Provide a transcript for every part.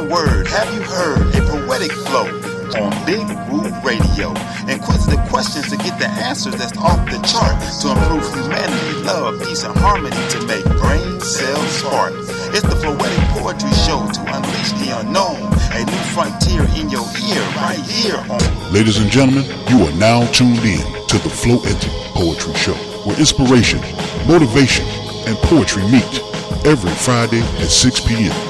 spoken word. Have you heard a poetic flow on Big Woo Radio? Inquisitive questions to get the answers that's off the chart to improve humanity, love, peace, and harmony to make brain cells spark. It's the Floetic Poetry Show to unleash the unknown, a new frontier in your ear, right here on. Ladies and gentlemen, you are now tuned in to the Floetic Poetry Show, where inspiration, motivation, and poetry meet every Friday at 6 p.m.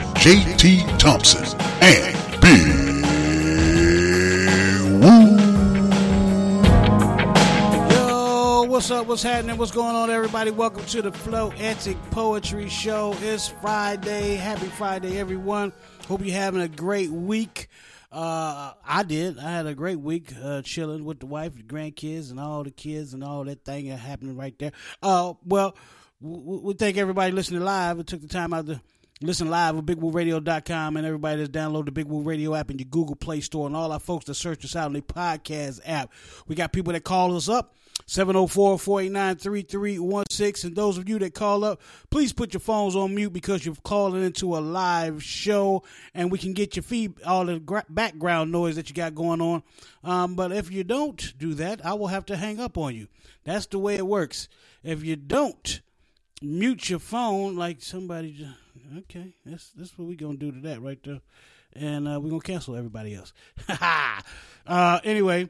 JT Thompson, and Big Woo. Yo, what's up? What's happening? What's going on, everybody? Welcome to the Flow Floetic Poetry Show. It's Friday. Happy Friday, everyone. Hope you're having a great week. Uh, I did. I had a great week uh, chilling with the wife, the grandkids, and all the kids, and all that thing happening right there. Uh, well, we, we thank everybody listening live. It took the time out to listen live at BigWooRadio.com and everybody that's downloaded the Big Woo Radio app in your Google Play Store and all our folks that search us out in the podcast app. We got people that call us up. 704-489-3316 and those of you that call up please put your phones on mute because you're calling into a live show and we can get your feed all the gra- background noise that you got going on um, but if you don't do that i will have to hang up on you that's the way it works if you don't mute your phone like somebody just, okay that's that's what we're gonna do to that right there and uh, we're gonna cancel everybody else uh, anyway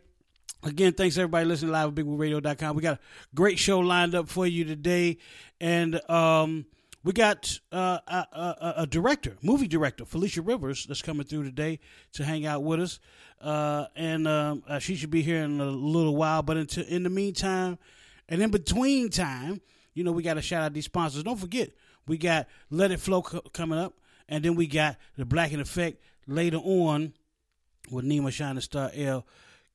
Again, thanks everybody listening live at BigWooRadio.com. We got a great show lined up for you today, and um, we got uh, a, a, a, director, movie director, Felecia Rivers, that's coming through today to hang out with us, uh, and um, uh, she should be here in a little while. But until, in the meantime, and in between time, you know, we got to shout out these sponsors. Don't forget, we got Let It Flow co- coming up, and then we got the Black Effect later on with Nima Shining Star L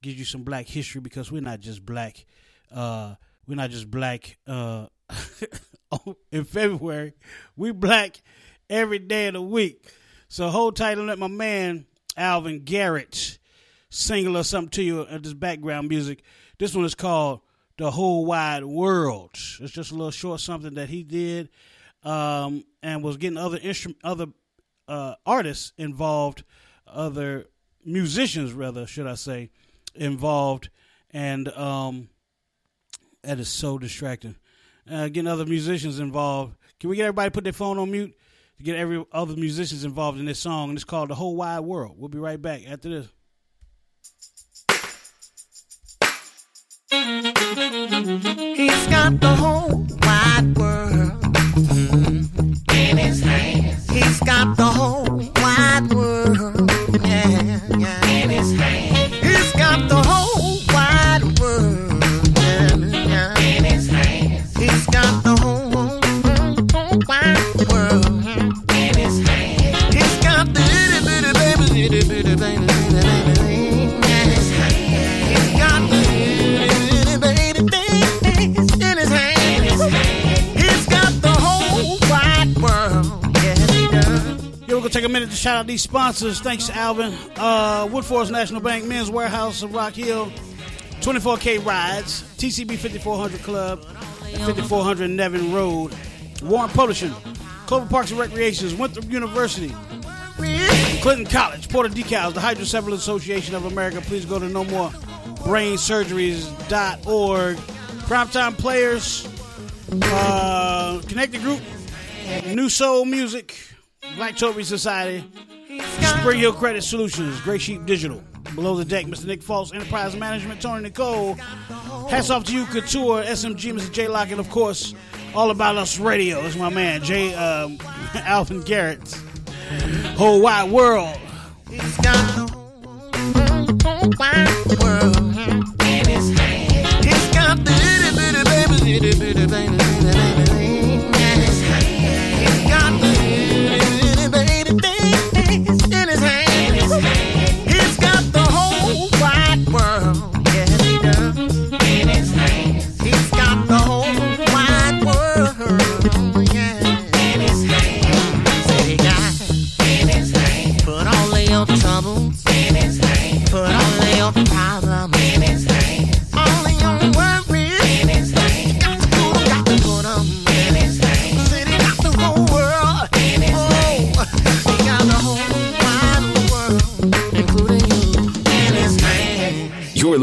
gives you some black history because we're not just black. Uh, we're not just black uh, in February. We black every day of the week. So hold tight and let my man Alvin Garrett sing a little something to you at this background music. This one is called "The Whole Wide World." It's just a little short something that he did, um, and was getting other instrument, other uh, artists involved, other musicians rather, should I say, involved, and um, that is so distracting. Uh, getting other musicians involved. Can we get everybody put their phone on mute to get every other musicians involved in this song? And it's called "The Whole Wide World." We'll be right back after this. He's got the whole wide world in his hands. He's got the whole gonna take a minute to shout out these sponsors. Thanks, Alvin. Uh, Woodforest National Bank, Men's Wearhouse of Rock Hill, 24K Rides, TCB 5400 Club, 5400 Nevin Road, Warren Publishing, Clover Parks and Recreations, Winthrop University, Clinton College, Porter Decals, the Hydrocephalus Association of America. Please go to no more brainsurgeries.org. Primetime Players, uh, Connected Group, New Soul Music, Black Toby Society, Spring Hill Credit Solutions, Gray Sheep Digital, Below the Deck, Mr. Nick Falls, Enterprise Management, Tony Nicole. Hats off to you, Couture, SMG, Mr. J Lock, and of course, All About Us Radio. It's my man, J. Um, Alvin Garrett. Whole wide world. He's got the whole wide world in his hands. He's got the itty bitty baby, itty bitty baby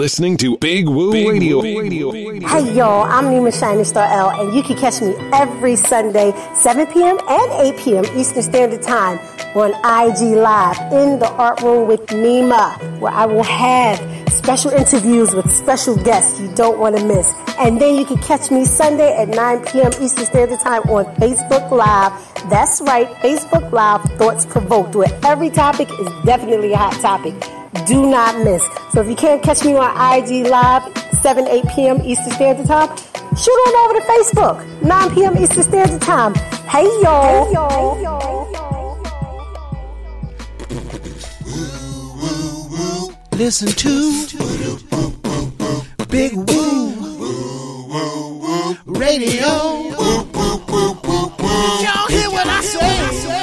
listening to Big Woo Big Radio. Woo Radio. Hey, y'all, I'm Nima Shining Star L, and you can catch me every Sunday, 7 p.m. and 8 p.m. Eastern Standard Time on IG Live in the Art Room with Nima, where I will have special interviews with special guests you don't want to miss. And then you can catch me Sunday at 9 p.m. Eastern Standard Time on Facebook Live. That's right, Facebook Live Thoughts Provoked, where every topic is definitely a hot topic. Do not miss. So if you can't catch me on IG Live, 7, 8 p.m. Eastern Standard Time, shoot on over to Facebook, 9 p.m. Eastern Standard Time. Hey, y'all. Hey, y'all. Hey, y'all. Listen to Big Woo Radio. Y'all hear what I say?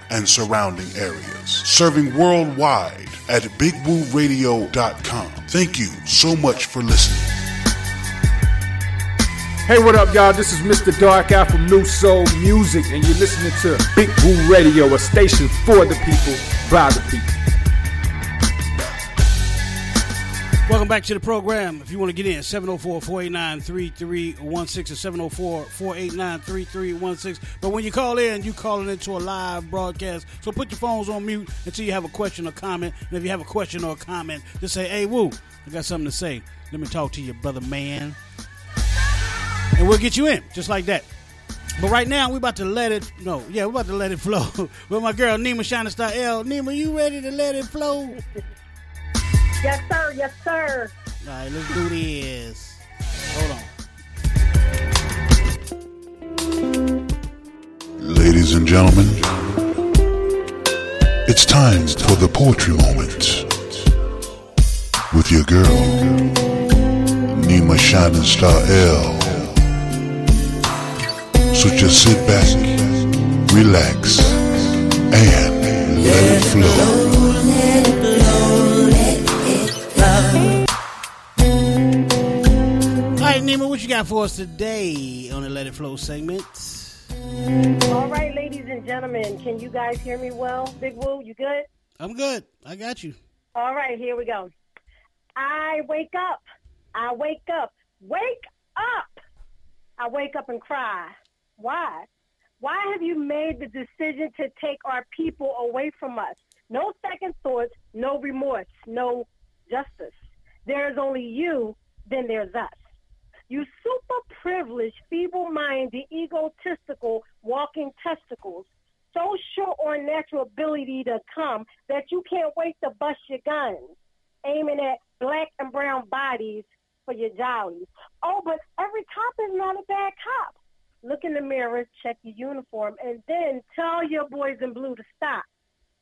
and surrounding areas, serving worldwide at bigwooradio.com. Thank you so much for listening. Hey, what up, y'all? This is Mr. Dark Out from New Soul Music, and you're listening to Big Radio, a station for the people, by the people. Welcome back to the program. If you want to get in, 704 489 3316 or 704 489 3316. But when you call in, you calling into a live broadcast. So put your phones on mute until you have a question or comment. And if you have a question or a comment, just say, hey, woo, I got something to say. Let me talk to you, brother man. And we'll get you in, just like that. But right now, we're about to let it, no, yeah, we're about to let it flow. With my girl, Nima Shining Star L. Nima, you ready to let it flow? Yes, sir. Yes, sir. All right, let's do this. Hold on. Ladies and gentlemen, it's time for the poetry moment with your girl, Nima Shining Star L. So just sit back, relax, and let it flow. Got for us today on the Let It Flow segment? All right, ladies and gentlemen, can you guys hear me well? Big Woo, you good? I'm good. I got you. All right, here we go. I wake up. I wake up. Wake up. I wake up and cry. Why? Why have you made the decision to take our people away from us? No second thoughts, no remorse, no justice. There is only you, then there's us. You super privileged, feeble minded, egotistical, walking testicles, so sure on natural ability to come that you can't wait to bust your guns, aiming at black and brown bodies for your jollies. Oh, but every cop is not a bad cop. Look in the mirror, check your uniform, and then tell your boys in blue to stop.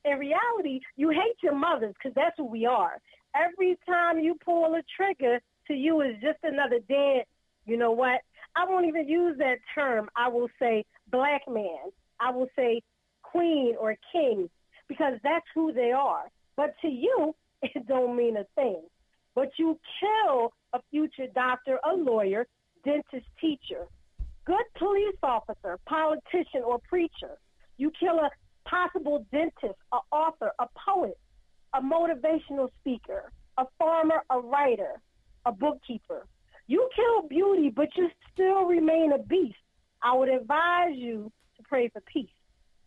In reality, you hate your mothers because that's who we are. Every time you pull a trigger, to you is just another dead you know what? I won't even use that term. I will say black man. I will say queen or king because that's who they are. But to you, it don't mean a thing. But you kill a future doctor, a lawyer, dentist, teacher, good police officer, politician, or preacher. You kill a possible dentist, a author, a poet, a motivational speaker, a farmer, a writer, a bookkeeper, you kill beauty, but you still remain a beast. I would advise you to pray for peace.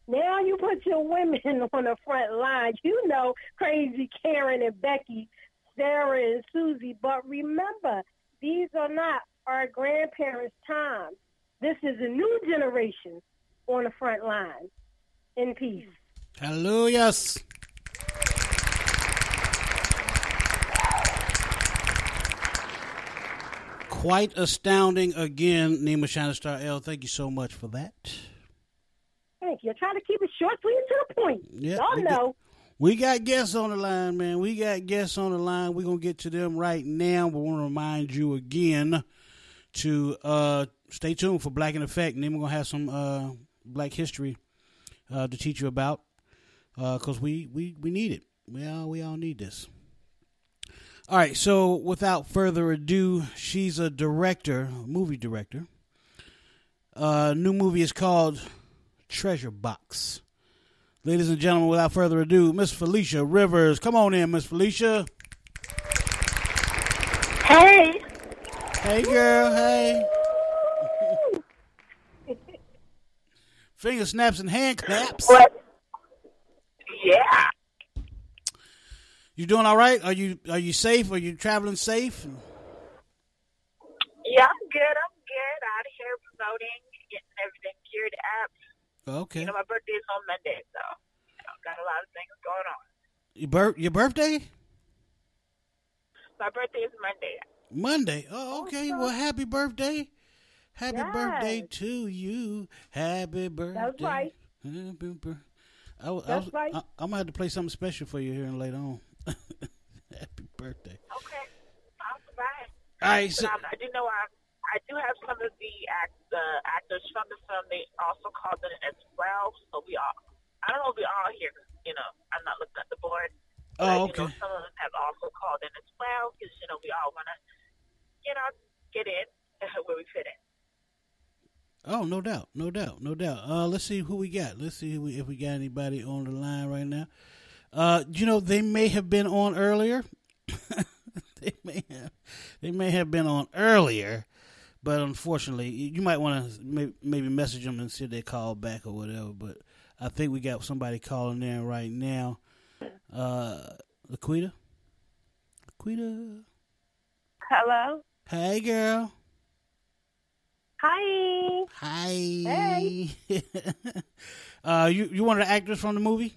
Now you put your women on the front line. You know, crazy Karen and Becky, Sarah and Susie. But remember, these are not our grandparents' time. This is a new generation on the front line. In peace. Hallelujah. Quite astounding again, Nima Shinestar L. Thank you so much for that. Thank you. I try to keep it short, sweet, and to the point. Yep, Y'all we know. Got, we got guests on the line, man. We got guests on the line. We're going to get to them right now. We want to remind you again to uh, stay tuned for Black in Effect, and then we're gonna have some uh, Black history uh, to teach you about because we, we we need it. We all we all need this. All right, so without further ado, she's a director, movie director. Uh, new movie is called Treasure Box. Ladies and gentlemen, without further ado, Miss Felecia Rivers. Come on in, Miss Felecia. Hey. Hey, girl. Hey. Finger snaps and hand claps. What? Yeah. You doing all right? Are you are you safe? Are you traveling safe? Yeah, I'm good. I'm good. Out here promoting, getting everything geared up. Okay. You know, my birthday is on Monday, so you know, got a lot of things going on. Your bir- your birthday? My birthday is Monday. Monday. Oh, okay. Uh-huh. Well, happy birthday. Happy Yes. birthday to you. Happy birthday. That's right. Happy bir- I, was- I That's was- right. I, I'm gonna have to play something special for you here and later on. happy birthday. Okay, I'm fine. All right. So, um, I do know I I do have some of the act the actors from the film. They also called in as well. So we all I don't know if we all here. You know, I'm not looking at the board. But, oh, You know, okay. some of them have also called in as well because you know we all want to, you know, get in where we fit in. Oh, no doubt, no doubt, no doubt. Uh, let's see who we got. Let's see we, if we got anybody on the line right now. Uh, you know, they may have been on earlier. they may have, they may have been on earlier, but unfortunately, you might want to maybe, maybe message them and see if they call back or whatever. But I think we got somebody calling in right now. Uh, Laquita, Laquita, Hello. hey girl. Hi. Hi. Hey. uh, you you one of the actors from the movie?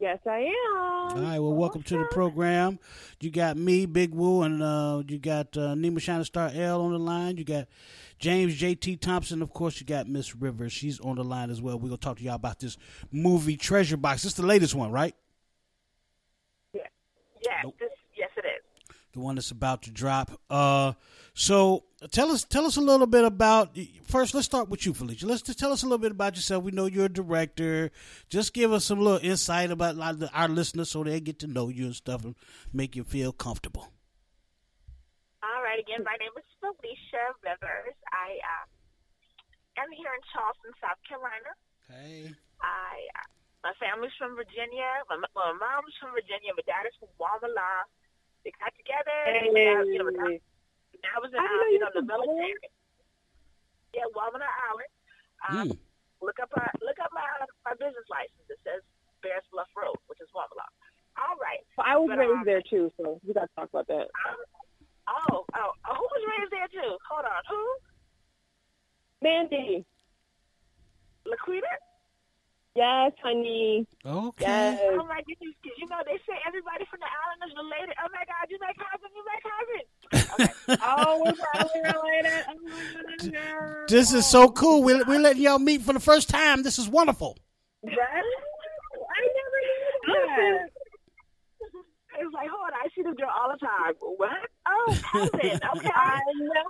Yes, I am. All right. Well, welcome to the program. You got me, Big Woo, and uh, you got uh, Nima Shining Star L on the line. You got James J.T. Thompson. Of course, you got Miss Rivers. She's on the line as well. We're gonna talk to y'all about this movie Treasure Box. It's the latest one, right? Yes, Nope. this yes it is. the one that's about to drop. Uh, so tell us tell us a little bit about first. Let's start with you, Felecia. Let's just tell us a little bit about yourself. We know you're a director. Just give us some little insight about our listeners so they get to know you and stuff and make you feel comfortable. All right, again, my name is Felecia Rivers. I um, am here in Charleston, South Carolina. Okay. I uh, my family's from Virginia. My, my mom's from Virginia. My dad is from Wadmalaw. They got together. Hey. and, uh, you know, my dad, my dad was in, I uh, know you you're know, the from Wadmalaw. military. Yeah, Wadmalaw Island. Um, Mm. Look up my look up my my business license. It says Bears Bluff Road, which is Wadmalaw. All right. I was But, raised um, there too, so we got to talk about that. Oh, oh, oh, who was raised there too? Hold on, who? Mandy. Laquita? Yes, honey. Okay. Yes. Oh my goodness, 'cause you know they say everybody from the island is related. Oh my God, you my cousin, you my cousin. Oh, we're probably related. Oh my goodness. This is so cool. We're, we're letting y'all meet for the first time. This is wonderful. Right? I never knew that. It's like, hold on, I see this girl all the time. What? Oh, cousin. Okay. I know.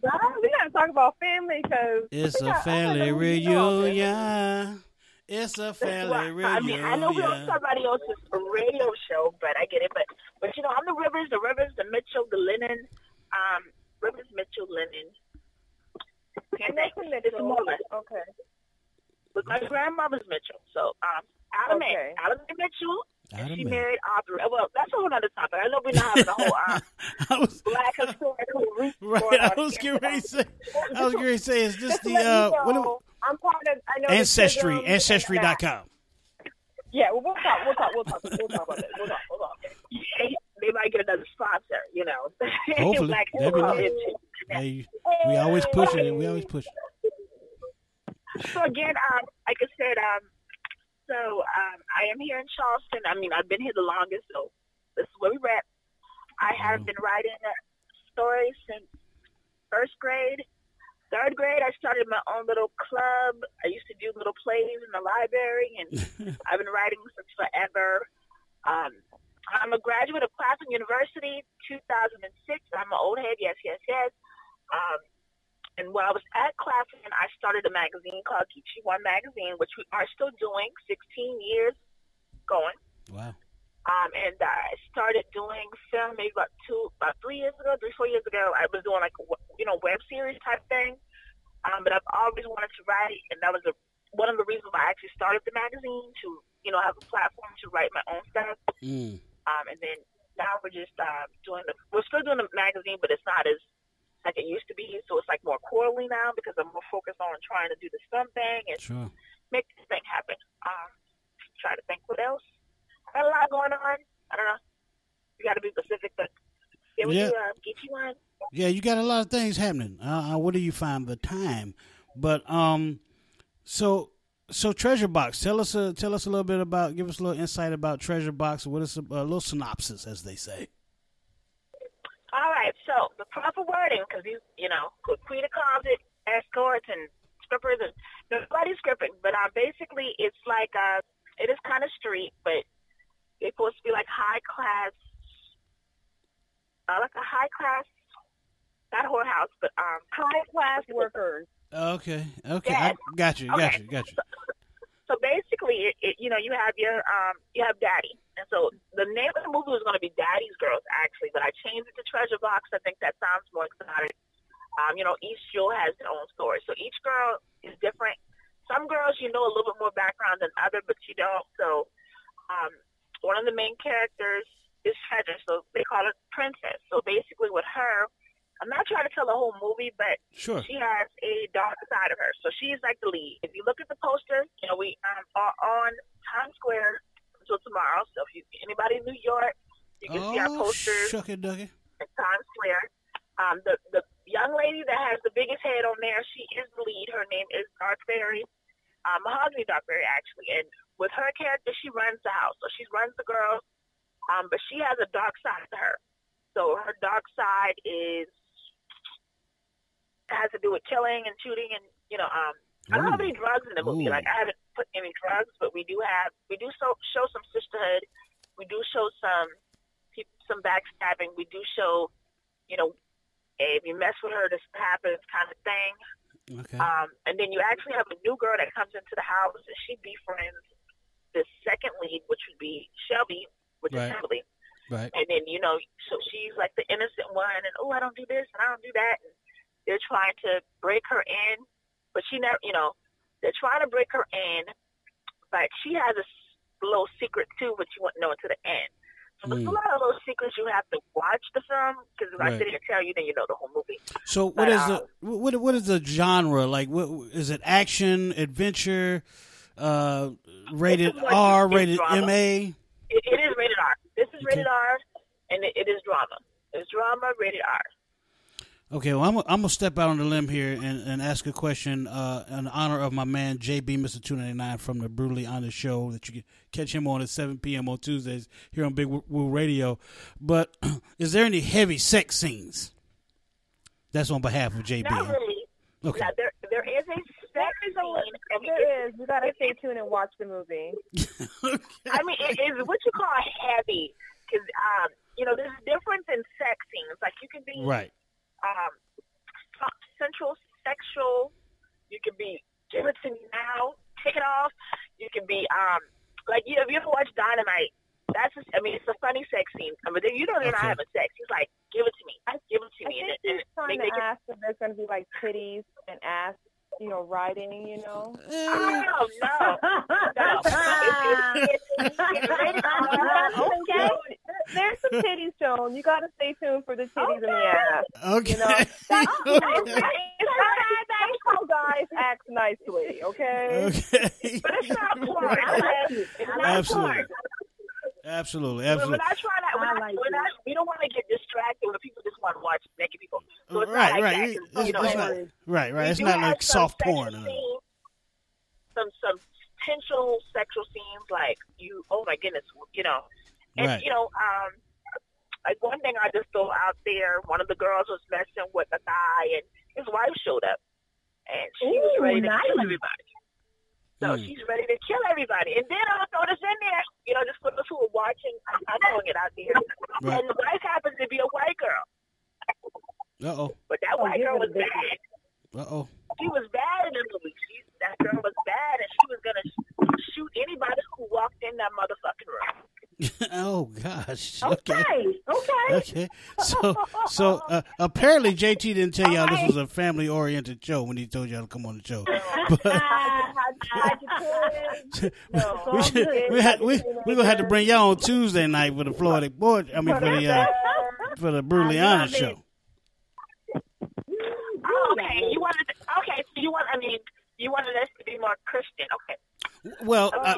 But, uh, we got to talk about family because It's a family reunion. It's a family Well, I mean, I know we're on somebody else's radio show, but I get it. But, but you know, I'm the Rivers, the Rivers, the Mitchell, the Lennon, um, Rivers, Mitchell, Lennon. Can't think. It's more or. Okay. But my grandmother's Mitchell, so um, Adam Okay. Adam Mitchell, and Adam she May. married Arthur. Well, that's a whole other topic. I know we're not having a whole um, I was, black historical right. I was getting ready to say. I was getting ready to say. Is this the uh? know, What do- I'm part of. I know Ancestry. Chisholms and that. Ancestry.com. Yeah, well, we'll talk. We'll talk. We'll talk. We'll talk about that. We'll talk. We'll talk. They, might get another sponsor, you know. Hopefully. Black That'd be nice. Hey, we always pushing it. We always push. So again, um, like I said, um, so um, I am here in Charleston. I mean, I've been here the longest, so this is where we're at. I have been writing stories since first grade. Third grade, I started my own little club. I used to do little plays in the library, and I've been writing since forever. Um, I'm a graduate of Claflin University, 2006. I'm an old head, yes, yes, yes. Um, and while I was at Claflin, I started a magazine called Geechee One Magazine, which we are still doing, 16 years going. Wow. Um, and I started doing film maybe about two, about three years ago, three, four years ago. I was doing like, you know, web series type thing. Um, but I've always wanted to write, and that was a, one of the reasons why I actually started the magazine to, you know, have a platform to write my own stuff. Mm. Um, and then now we're just uh, doing the, we're still doing the magazine, but it's not as like it used to be. So it's like more quarterly now because I'm more focused on trying to do this film thing and Sure. make this thing happen. Um, try to think what else. Got a lot going on. I don't know. You got to be specific, but it was Yeah. uh, get you one. Yeah, you got a lot of things happening. Uh, uh, where do you find the time? But um, so so Treasure Box. Tell us a tell us a little bit about. Give us a little insight about Treasure Box. What is a, a little synopsis, as they say. All right, so the proper wording, because you you know, Queen of Closet, escorts, and strippers, and nobody's stripping, but uh, basically it's like uh, it is kind of street, but it's supposed to be like high class, uh, like a high class, not whorehouse, but um, High class workers. Okay, okay, I got you, got Okay. you, got you. So basically, it, it, you know, you have your um, you have Daddy, and so the name of the movie was going to be Daddy's Girls, actually, but I changed it to Treasure Box. I think that sounds more exotic. Um, you know, each jewel has their own story, so each girl is different. Some girls you know a little bit more background than other, but you don't. So, um, one of the main characters is Treasure, so they call her Princess. So basically, with her, I'm not trying to tell the whole movie, but Sure. she has a dark side of her. So she's like the lead. If you look at the poster, you know, we um, are on Times Square until tomorrow. So if you anybody in New York, you can see our Oh, posters shuck it, ducky. at Times Square. Um, the the young lady that has the biggest head on there, she is the lead. Her name is Darkberry, um, Mahogany Darkberry actually. And with her character, she runs the house. So she runs the girls, um, but she has a dark side to her. So her dark side is has to do with killing and shooting and you know um I don't have any drugs in the movie. Ooh. Like I haven't put any drugs, but we do have we do so, show some sisterhood. We do show some some backstabbing. We do show you know if you mess with her, this happens kind of thing. Okay. Um, and then you actually have a new girl that comes into the house and she befriends the second lead, which would be Shelby, which Right. is Emily. right. And then, you know, so she's like the innocent one, and oh, I don't do this and I don't do that. And they're trying to break her in, but she never, you know, they're trying to break her in, but she has a little secret too, but you won't know until the end. So there's a Mm. lot of little secrets you have to watch the film because if I Right. sit here and tell you, then you know the whole movie. So what But, is um, the what what is the genre like? What is it? Action, adventure, uh, rated R, rated drama. MA. It, it is rated R. This is Okay. rated R, and it, it is drama. It's drama rated R. Okay, well, I'm, I'm gonna step out on the limb here and, and ask a question uh, in honor of my man JB, Mister Two Ninety Nine from the Brutally Honest Show that you can catch him on at 7 p.m. on Tuesdays here on Big Woo Radio. But is there any heavy sex scenes? That's on behalf of JB. Not really. Okay. Now, there there is a scene. I mean, There it's- is. You gotta stay tuned and watch the movie. I mean, it is what you call heavy, because um, you know, there's a difference in sex scenes. Like you can be right. um, sensual, sexual. You can be give it to me now, take it off. You can be um, like you have you ever watched Dynamite? That's just, I mean, it's a funny sex scene, but then you know they're not Okay. having sex. He's like, give it to me, give it to I me, think and, he's and trying they to make it ask if there's gonna be like titties and ass, you know, riding. You know. Oh no, no. It's, it's, it's, it's rated R. okay. There's some titties shown. You gotta stay tuned for the titties and the ass. Okay. You know, okay. How guys act nicely, okay? Okay. But it's not porn. I. It's not Absolutely. porn. Absolutely. But Absolutely. We're not trying to. We're we're not, we don't want to get distracted when people just want to watch naked people. So it's right. not like right. That, It's, 'cause, you know, it's not, right. Right. It's not like soft porn. or Some some potential sexual scenes like you. Oh my goodness, you know, and Right. you know, um, like one thing I just throw out there. One of the girls was messing with a guy, and his wife showed up, and she was ready to nice. kill everybody. So Hmm. she's ready to kill everybody, and then I'll throw this in there. you know, just for those who are watching, I'm, I'm throwing it out there. Right. And the wife happens to be a white girl, Uh oh. but that white girl was bad. Uh oh. She was bad in the movie. She, that girl was bad, and she was gonna shoot anybody who walked in that motherfucking room. oh gosh. Okay, okay. Okay. So so uh, apparently JT didn't tell y'all this was a family oriented show when he told y'all to come on the show. But we should, we had we we gonna have to bring y'all on Tuesday night for the Florida board. I mean for the uh, for the Brutally Honest show. Oh, okay, you wanted. To, okay, so you want? I mean, you wanted us to be more Christian. Okay. Well, uh,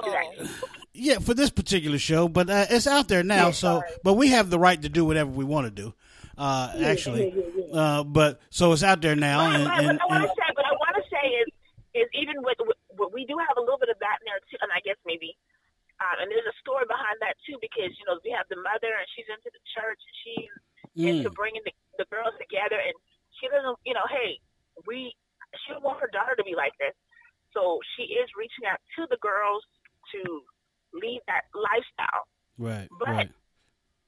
yeah, for this particular show, but uh, it's out there now. So, but we have the right to do whatever we want to do. Uh, actually, uh, but so it's out there now, Right, and, right, and, what I want to say, what I want to say is, is even with, with, we do have a little bit of that in there too, and I guess maybe, um, and there's a story behind that too because you know we have the mother and she's into the church and she's into Mm. bringing the, the girls together and she doesn't, you know, hey, we she don't want her daughter to be like this, so she is reaching out to the girls to lead that lifestyle. right, But right,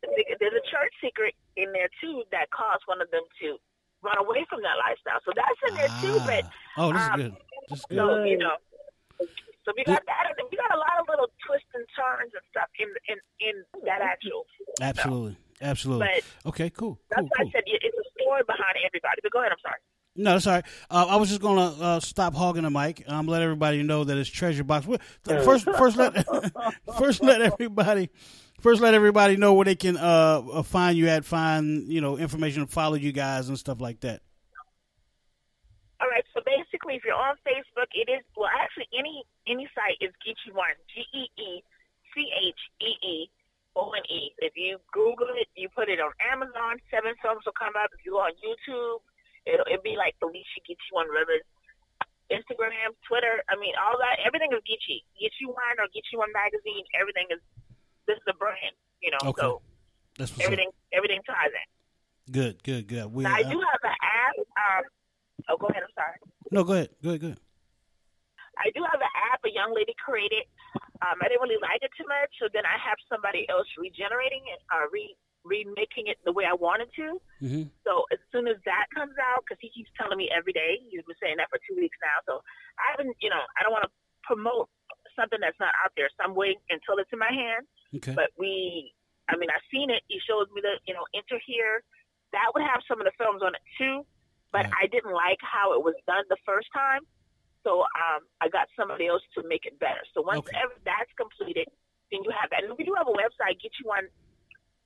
there's a church secret in there too that caused one of them to run away from that lifestyle. So that's in there too. But Ah. oh, this is um, good. This is good. so you know, so we got that, and we got a lot of little twists and turns and stuff in in in that actual. Absolutely, absolutely. But Okay, cool, that's cool, why cool. I said it- it's a story behind everybody. But go ahead. I'm sorry. No, that's all right. Uh, I was just gonna uh, stop hogging the mic. Um, let everybody know that it's treasure box. First, first let first let everybody first let everybody know where they can uh, uh, find you at, find you know information, follow you guys and stuff like that. All right. So basically, if you're on Facebook, it is well, actually, any any site is Geechee One. G E E C H E E O N E. If you Google it, you put it on Amazon. Seven films will come up. If you go on YouTube, it'll it'll be like Felecia Geechee One Rivers. Instagram, Twitter. I mean, all that. Everything is Geechee. Geechee One or Geechee One magazine. Everything is. This is a brand. You know. Okay. So That's what's up. everything everything ties in. Good, good, good. We, Now, I uh, do have an app. Um, oh, go ahead. I'm sorry. no, go ahead, go ahead, go ahead. I do have an app a young lady created. Um, I didn't really like it too much, so then I have somebody else regenerating it, uh, re remaking it the way I wanted to. hmm So as soon as that comes out, because he keeps telling me every day, he's been saying that for two weeks now. So I haven't, you know, I don't want to promote something that's not out there. So I'm waiting until it's in my hand. Okay. But we, I mean, I've seen it. He shows me the, you know, enter here. That would have some of the films on it too, but Right. I didn't like how it was done the first time. So um, I got somebody else to make it better. So once Okay. ever that's completed, then you have that. And we do have a website, Geechee One,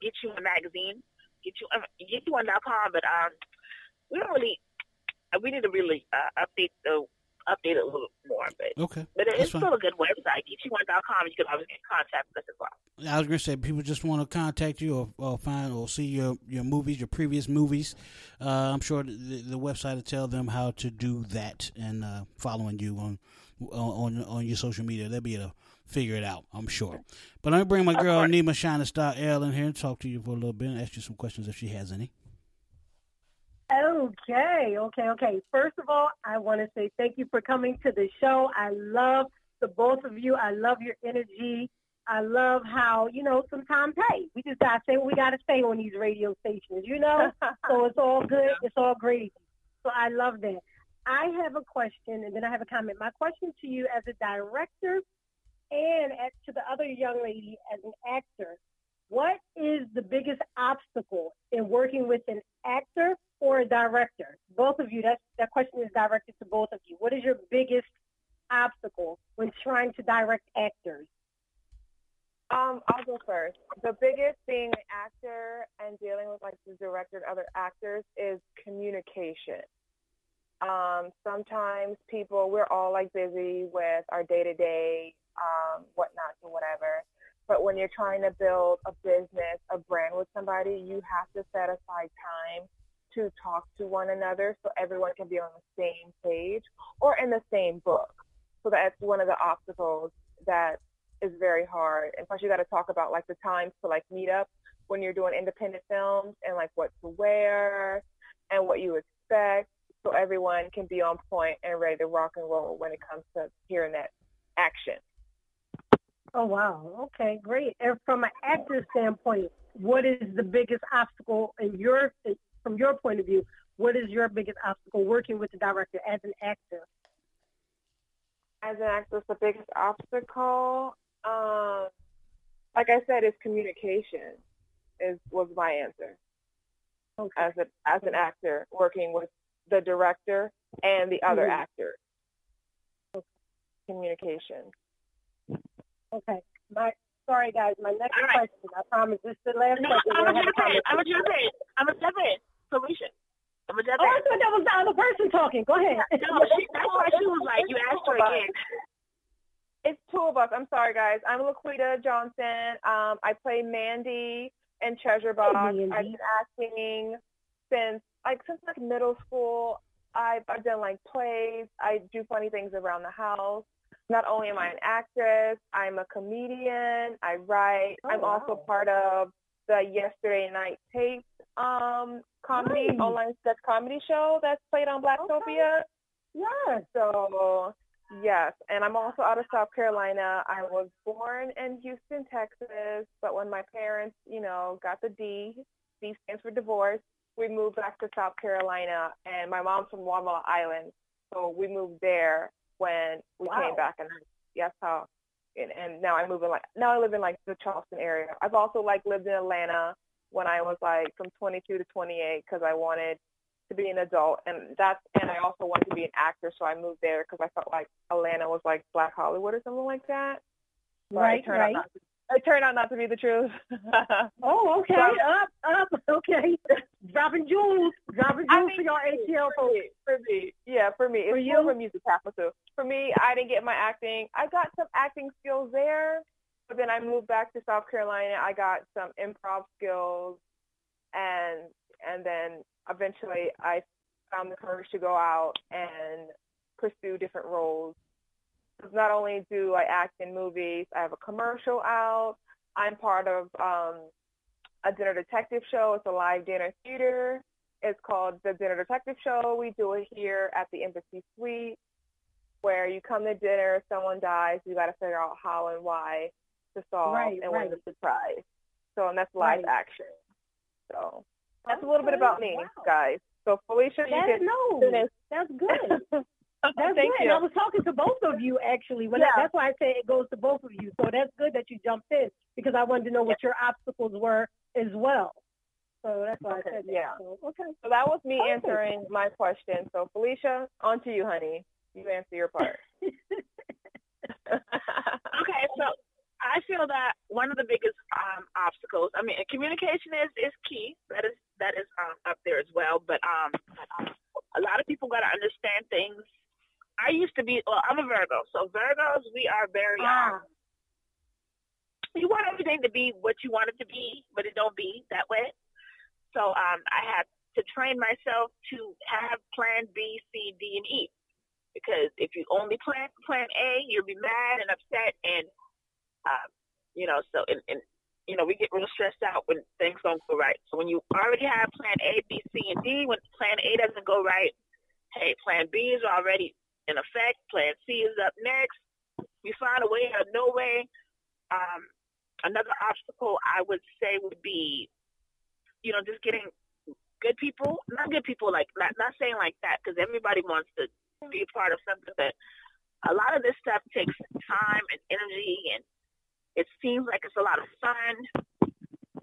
get you a magazine, get you um, Geechee One.com. But um, we don't really, uh, we need to really uh, update the update it a little more. But Okay. but it's fine. still a good website, Geechee One.com. And you can always get in contact with us as well. I was gonna say people just want to contact you or, or find or see your, your movies, your previous movies. Uh, I'm sure the, the website will tell them how to do that and uh, following you on on on your social media. They'll be able to figure it out. I'm sure. But let me bring my girl Nima Shining Star L in here and talk to you for a little bit and ask you some questions if she has any. Okay, okay, okay. First of all, I want to say thank you for coming to the show. I love the both of you. I love your energy. I love how, you know, sometimes, hey, we just got to say what we got to say on these radio stations, you know? so it's all good. It's all great. So I love that. I have a question and then I have a comment. My question to you as a director and as to the other young lady as an actor, what is the biggest obstacle in working with an actor or a director? Both of you, that, that question is directed to both of you. What is your biggest obstacle when trying to direct actors? Um, I'll go first. The biggest being an actor and dealing with like the director and other actors is communication. Um, sometimes people, we're all like busy with our day to day, um, whatnot and whatever. But when you're trying to build a business, a brand with somebody, you have to set aside time to talk to one another so everyone can be on the same page or in the same book. So that's one of the obstacles that is very hard. And plus you got to talk about like the times to like meet up when you're doing independent films and like what to wear and what you expect so everyone can be on point and ready to rock and roll when it comes to hearing that action. Oh wow. Okay, great. And from an actor standpoint, what is the biggest obstacle in your from your point of view? What is your biggest obstacle working with the director as an actor? As an actress, the biggest obstacle, um, like I said, is communication. Is was my answer. Okay. As a as an actor, working with the director and the other Mhm. actors. Communication. Okay. My sorry guys, my next All right. question. I promise this is the last No, question. I'm We'll gonna a jump in. I'm gonna conversation. jump in. I'm gonna jump in. Felecia. I'm gonna jump Oh, I thought that was the other person talking. Go ahead. No, she, that's why she was like, you asked her again. It's two of us. I'm sorry, guys. I'm Laquita Johnson. Um, I play Mandy and Treasure Box. Mandy. I've been acting since like since like middle school. I've I've done like plays. I do funny things around the house. Not only am I an actress, I'm a comedian. I write. Oh, I'm also part of the Yesterday Night Tape um, comedy Nice. online sketch comedy show that's played on Blacktopia. Yes. So yes, and I'm also out of South Carolina. I was born in Houston, Texas, but when my parents, you know, got the D, D stands for divorce, we moved back to South Carolina, and my mom's from Wadmalaw Island, so we moved there when we Wow. came back, and that's how. And, and now I move in like now I live in like the Charleston area. I've also like lived in Atlanta when I was like from 22 to 28 because I wanted to be an adult, and that's and I also wanted to be an actor, so I moved there because I felt like Atlanta was like Black Hollywood or something like that. But Right, it turned right. Out not to, Uh, it turned out not to be the truth. Oh, okay. So- up, up. Okay. dropping jewels. Dropping jewels for your ATL for folks. me, for me, yeah, for me, it's For you? a music capital. For me, I didn't get my acting. I got some acting skills there, but then I moved back to South Carolina. I got some improv skills, and and then eventually I found the courage to go out and pursue different roles. 'Cause Not only do I act in movies, I have a commercial out. I'm part of um, a dinner detective show. It's a live dinner theater. It's called the Dinner Detective Show. We do it here at the Embassy Suite, where you come to dinner, someone dies, you got to figure out how and why to solve Right, and right. win the surprise. So, and that's live Right. action. So, that's a little bit about me, wow. guys. So, Felecia, you That's, can no, that's good. That's Thank good. you. And I was talking to both of you actually. When Yeah. I, that's why I say it goes to both of you. So that's good that you jumped in because I wanted to know what your obstacles were as well. So that's why Okay, I said that. yeah. So, okay. So that was me Perfect. answering my question. So, Felecia, on to you, honey. You answer your part. Okay, so I feel that one of the biggest um, obstacles. I mean, communication is is key. That is that is um, up there as well. But um, a lot of people got to understand things. I used to be. Well, I'm a Virgo, so Virgos we are very. Ah. Um, you want everything to be what you want it to be, but it don't be that way. So um, I had to train myself to have Plan B, C, D, and E. Because if you only plan Plan A, you'll be mad and upset, and um, you know, so and, and you know, we get real stressed out when things don't go right. So when you already have Plan A, B, C, and D, when Plan A doesn't go right, hey, Plan B is already in effect. Plan C is up next. We find a way out of no way. Um, another obstacle I would say would be, you know, just getting good people, not good people, like not not saying like that, because everybody wants to be a part of something, but a lot of this stuff takes time and energy, and it seems like it's a lot of fun,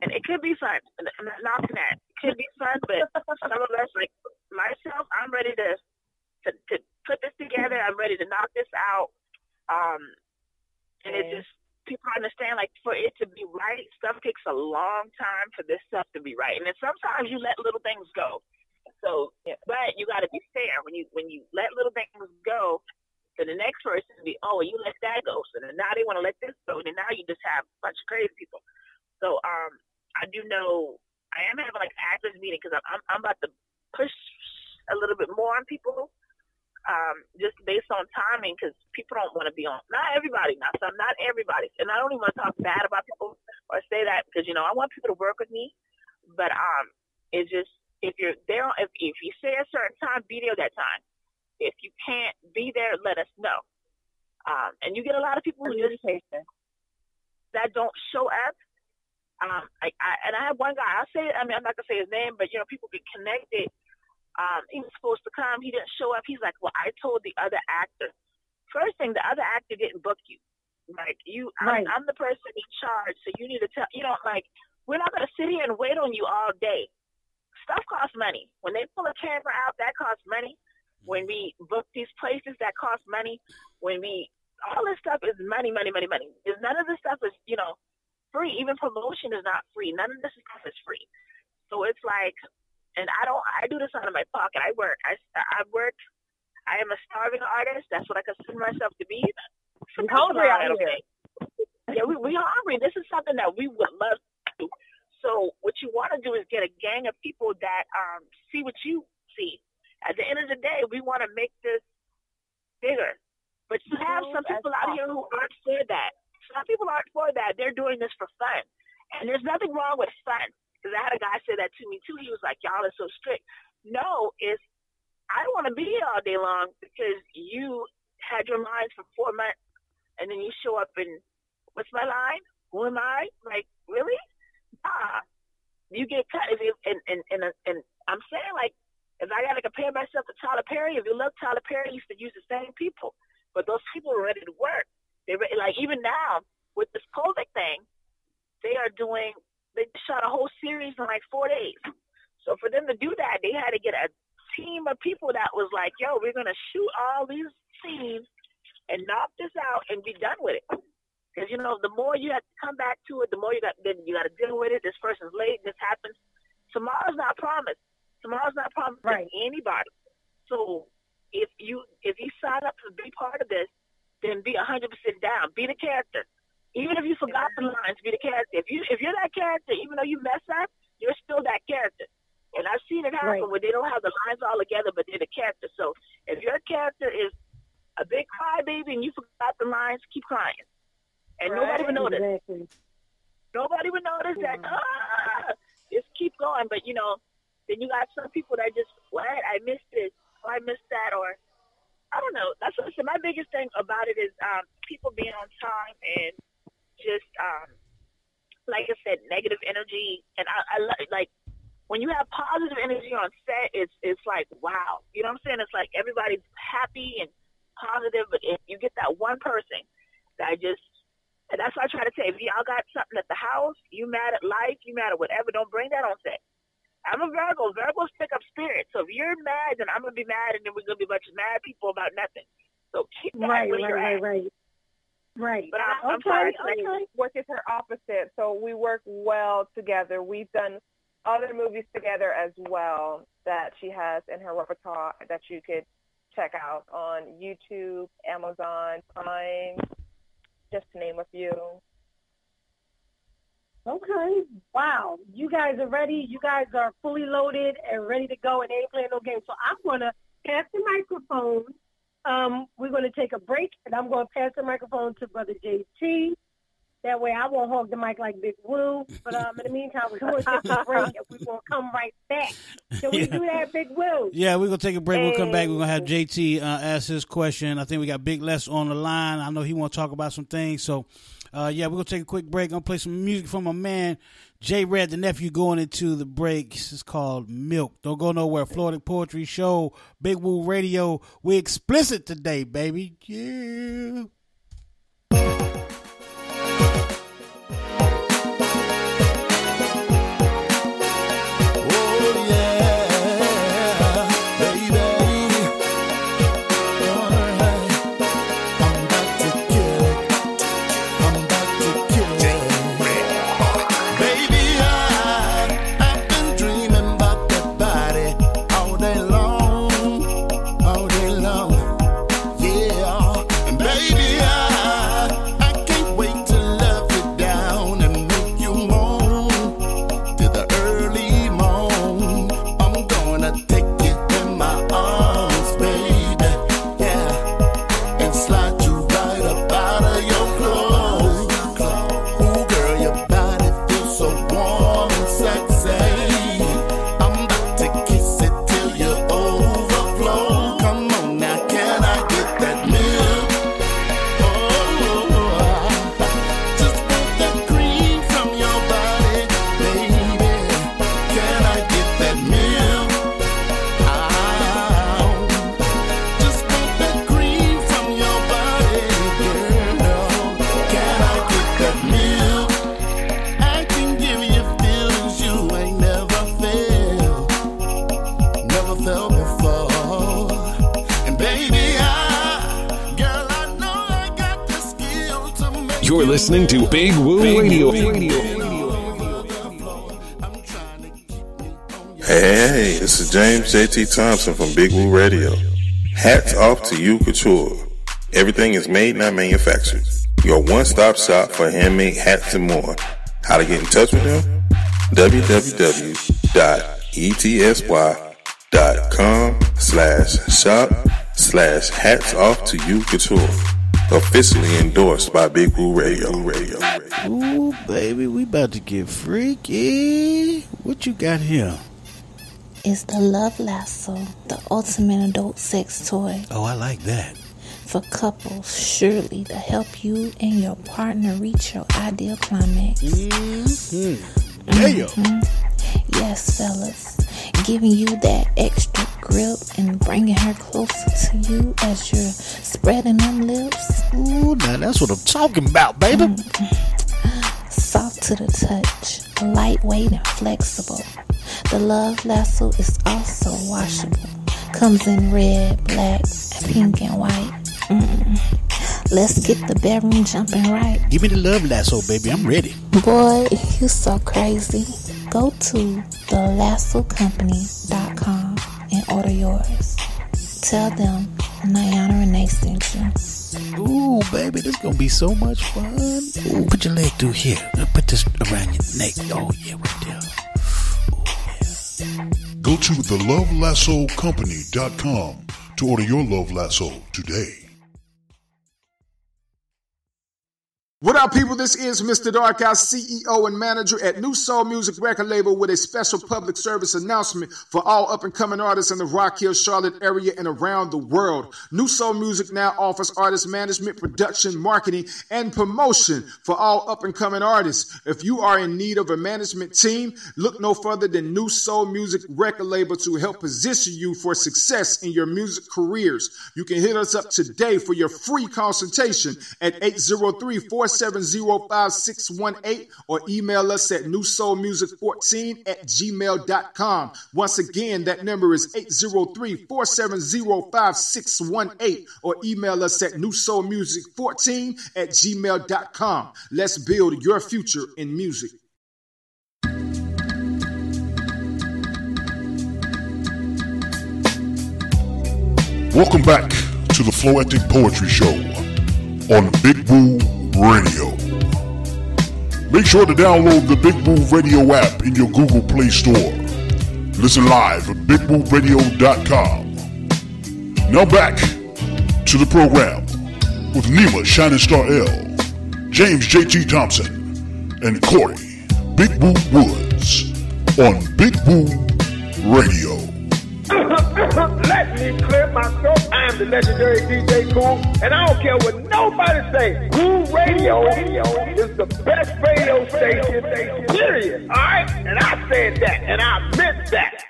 and it could be fun. I'm not knocking that. It could be fun, but some of us, like myself, I'm ready to to, to put this together. I'm ready to knock this out. Um, and it just people understand like for it to be right, stuff takes a long time for this stuff to be right. And then sometimes you let little things go. So, Yeah. but you got to be fair when you when you let little things go. To the next person be, oh, well, you let that go. So then now they want to let this go. And then now you just have a bunch of crazy people. So um, I do know I am having like an actors meeting because I'm, I'm I'm about to push a little bit more on people um, just based on timing because people don't want to be on. Not everybody, not some, not everybody. And I don't even want to talk bad about people or say that because you know I want people to work with me, but um, it's just if you're there, if if you say a certain time, be there that time. If you can't be there, let us know. Um, and you get a lot of people who just that don't show up. Um, I, I and I have one guy. I'll say. I mean, I'm not gonna say his name, but you know, people get connected. Um, he was supposed to come. He didn't show up. He's like, well, I told the other actor. First thing, the other actor didn't book you. Like you, Right. I'm, I'm the person in charge, so you need to tell. You know, like we're not gonna sit here and wait on you all day. Stuff costs money. When they pull a camera out, that costs money. When we book these places, that costs money. When we all this stuff is money, money, money, money. None of this stuff is you know free. Even promotion is not free. None of this stuff is free. So it's like, and I don't. I do this out of my pocket. I work. I I work. I am a starving artist. That's what I consider myself to be. I'm hungry out here. Yeah, we we hungry. This is something that we would love to do. So what you want to do is get a gang of people that um see what you see. At the end of the day, we want to make this bigger. But you have some people out here who aren't for that. Some people aren't for that. They're doing this for fun. And there's nothing wrong with fun. Because I had a guy say that to me too. He was like, Y'all are so strict. No, it's I don't want to be here all day long because you had your lines for four months and then you show up and what's my line? Who am I? Like, really? Nah. You get cut if you and and and, and I'm saying like if I gotta compare myself to Tyler Perry, if you look Tyler Perry used to use the same people. But those people are ready to work. They re- like even now break, and I'm going to pass the microphone to Brother JT. That way I won't hog the mic like Big Woo. But um, in the meantime, we're going to take a break, and we're going to come right back. Can we Yeah. do that, Big Woo? Yeah, we're gonna take a break. We'll come back. We're gonna have JT uh, ask his question. I think we got Big Les on the line. I know he want to talk about some things. So, uh, yeah, we're gonna take a quick break. I'm gonna play some music from my man J Red, the nephew, going into the break. This is called Milk. Don't go nowhere. Floetic Poetry Show, Big Woo Radio. We explicit today, baby. Yeah. You're listening to Big Woo Radio. Hey, this is James JT Thompson from Big Woo Radio. Hats off to you, Couture. Everything is made, not manufactured. Your one-stop shop for handmade hats and more. How to get in touch with them? www.etsy.com slash shop slash hats off to you, Couture. Officially endorsed by Big Woo Radio. Radio. Ooh, baby, we about to get freaky. What you got here? It's the Love Lasso, the ultimate adult sex toy. Oh, I like that. For couples, surely to help you and your partner reach your ideal climax. Mm-hmm. Yeah. Mhm. Yes, fellas. Giving you that extra grip and bringing her closer to you as you're spreading them lips. Ooh, now that's what I'm talking about, baby. Mm. Soft to the touch, lightweight and flexible. The Love Lasso is also washable. Comes in red, black, pink, and white. Mm. Let's get the bedroom jumping right. Give me the love lasso, baby. I'm ready. Boy, you so crazy. Go to thelassocompany.com and order yours. Tell them Niana Renee sent you. Ooh, baby, this gonna be so much fun. Ooh, put your leg through here. Put this around your neck. Oh yeah, right there. Go to thelovelassocompany.com to order your love lasso today. What up, people? This is Mr. Dark Eye, CEO and manager at New Soul Music Record Label with a special public service announcement for all up and coming artists in the Rock Hill, Charlotte area and around the world. New Soul Music now offers artist management, production, marketing, and promotion for all up and coming artists. If you are in need of a management team, look no further than New Soul Music Record Label to help position you for success in your music careers. You can hit us up today for your free consultation at 803 470 5618 or email us at newsoulmusic14 at gmail.com. Once again, that number is 803 470 5618 or email us at newsoulmusic14 at gmail.com. Let's build your future in music. Welcome back to the Floetic Poetry Show on Big Woo Radio. Make sure to download the Big Woo Radio app in your Google Play Store. Listen live at bigwooradio.com. Now back to the program with Nima Shining Star L, James JT Thompson, and Corey Big Woo Woods on Big Woo Radio. Let me clear the legendary DJ Cool, and I don't care what nobody say. Cool Radio is the best radio station, period. All right? And I said that, and I meant that.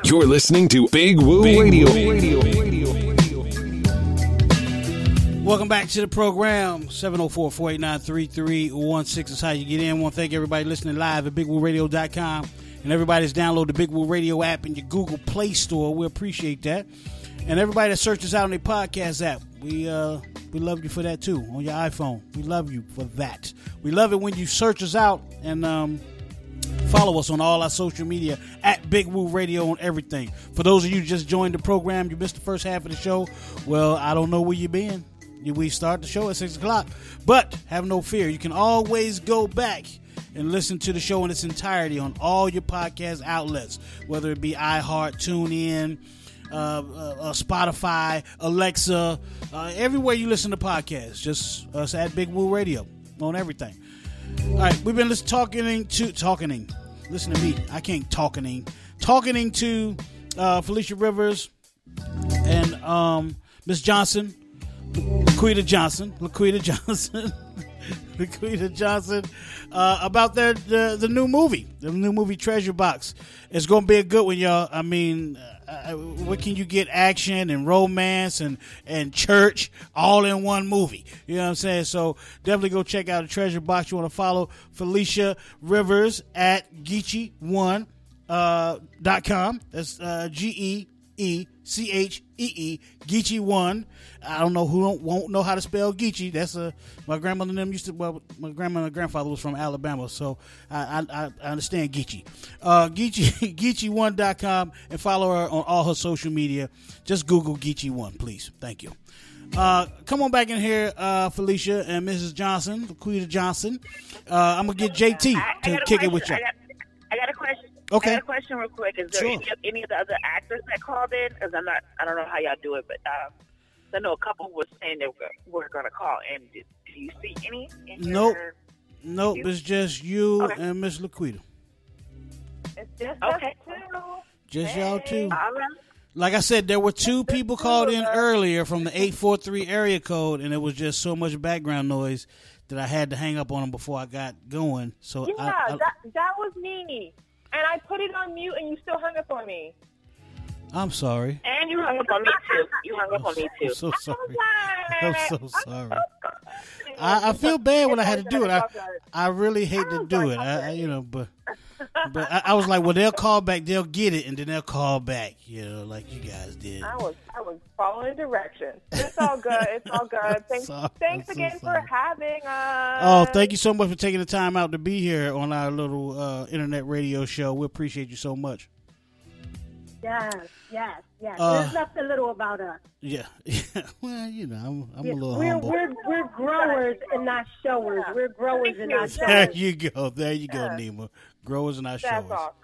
You're listening to Big Woo Radio. Welcome back to the program. 704-489-3316 is how you get in. want to thank everybody listening live at bigwooradio.com and everybody's download the Big Woo Radio app in your Google Play Store. We appreciate that. And everybody that searches out on the podcast app, we uh we love you for that too on your iPhone. We love you for that. We love it when you search us out and um Follow us on all our social media at Big Woo Radio on everything. For those of you just joined the program, you missed the first half of the show. Well, I don't know where you've been. We start the show at six o'clock, but have no fear. You can always go back and listen to the show in its entirety on all your podcast outlets, whether it be iHeart, TuneIn, uh, uh, uh, Spotify, Alexa, uh, everywhere you listen to podcasts. Just us at Big Woo Radio on everything. All right, we've been talking to talking. Listen to me, I can't talking. Talking to Felecia Rivers and um, Miss Johnson, Laquita Johnson, Laquita Johnson, Laquita Johnson, uh, about their the, the new movie, the new movie Treasure Box. It's gonna be a good one, y'all. I mean, uh, what can you get? Action and romance and and church all in one movie. You know what I'm saying? So definitely go check out the Treasure Box. You want to follow Felecia Rivers at Geechee One uh, dot com. That's uh, G E E C H E E Geechee One. I don't know who don't, won't know how to spell Geechee. That's a my grandmother and them used to. Well, my grandmother and grandfather was from Alabama, so I I, I understand Geechee. Uh, Geechee Geechee1.com and follow her on all her social media. Just Google Geechee One, please. Thank you. Uh, come on back in here, uh, Felecia and Mrs. Johnson, Laquita Johnson. Uh, I'm gonna get JT to kick it with you. I got, I got a question. Okay. I got a question real quick. Is there Sure. any, any of the other actors that called in? Because I'm not. I don't know how y'all do it, but um, I know a couple were saying they were, were going to call. And did, do you see any? In Nope. your- Nope, it's just you Okay. and Miss Laquita. It's just Okay. us two. Just y'all two. All right. Like I said, there were two people called in earlier from the 843 area code, and it was just so much background noise that I had to hang up on them before I got going. So Yeah, I, I, that that was me. And I put it on mute, and you still hung up on me. I'm sorry. And you hung up on me too. You hung up on me too. I'm so sorry. I'm so sorry. I, I feel bad when I had to do it. I, I really hate to do it. I, I you know, but but I, I was like, well, they'll call back, they'll get it, and then they'll call back. You know, like you guys did. I was I was following directions. It's all good. It's all good. Thanks, thanks so again sorry. for having us. Oh, thank you so much for taking the time out to be here on our little uh, internet radio show. We appreciate you so much. Yes, yes, yes. Uh, There's nothing little about us. Yeah, well, you know, I'm, I'm Yeah, a little we're, humble. we're we're growers and not showers. We're growers and not showers. There you go, there you go, Nima. Growers and not That's showers. awesome.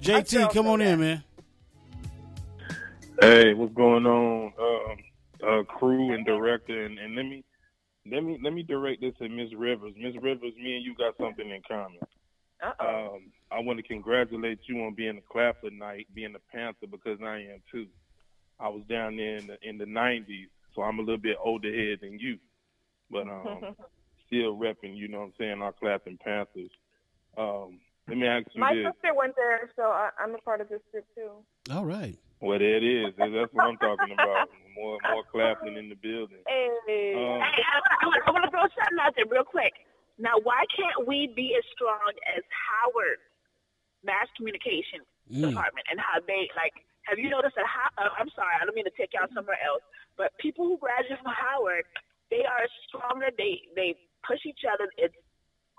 JT, come on in, man. Hey, what's going on, um, uh, crew and director? And, and let me let me let me direct this at Miss Rivers. Miss Rivers, me and you got something in common. Uh-oh. Um, I want to congratulate you on being a Claflinite, being a Panther, because I am too. I was down there in the in the '90s, so I'm a little bit older head than you, but um, still repping. You know what I'm saying? Our Claflin Panthers. Um, let me ask you My this. sister went there, so I, I'm a part of this group too. All right. Well, there it is. That's what I'm talking about. More more Claflin in the building. Hey. Um, Hey, I, I, I want to throw something out there real quick. Now, why can't we be as strong as Howard Mass Communication Mm. Department and how they like? Have you noticed that? How, uh, I'm sorry, I don't mean to take y'all somewhere else, but people who graduate from Howard, they are stronger. They they push each other. It's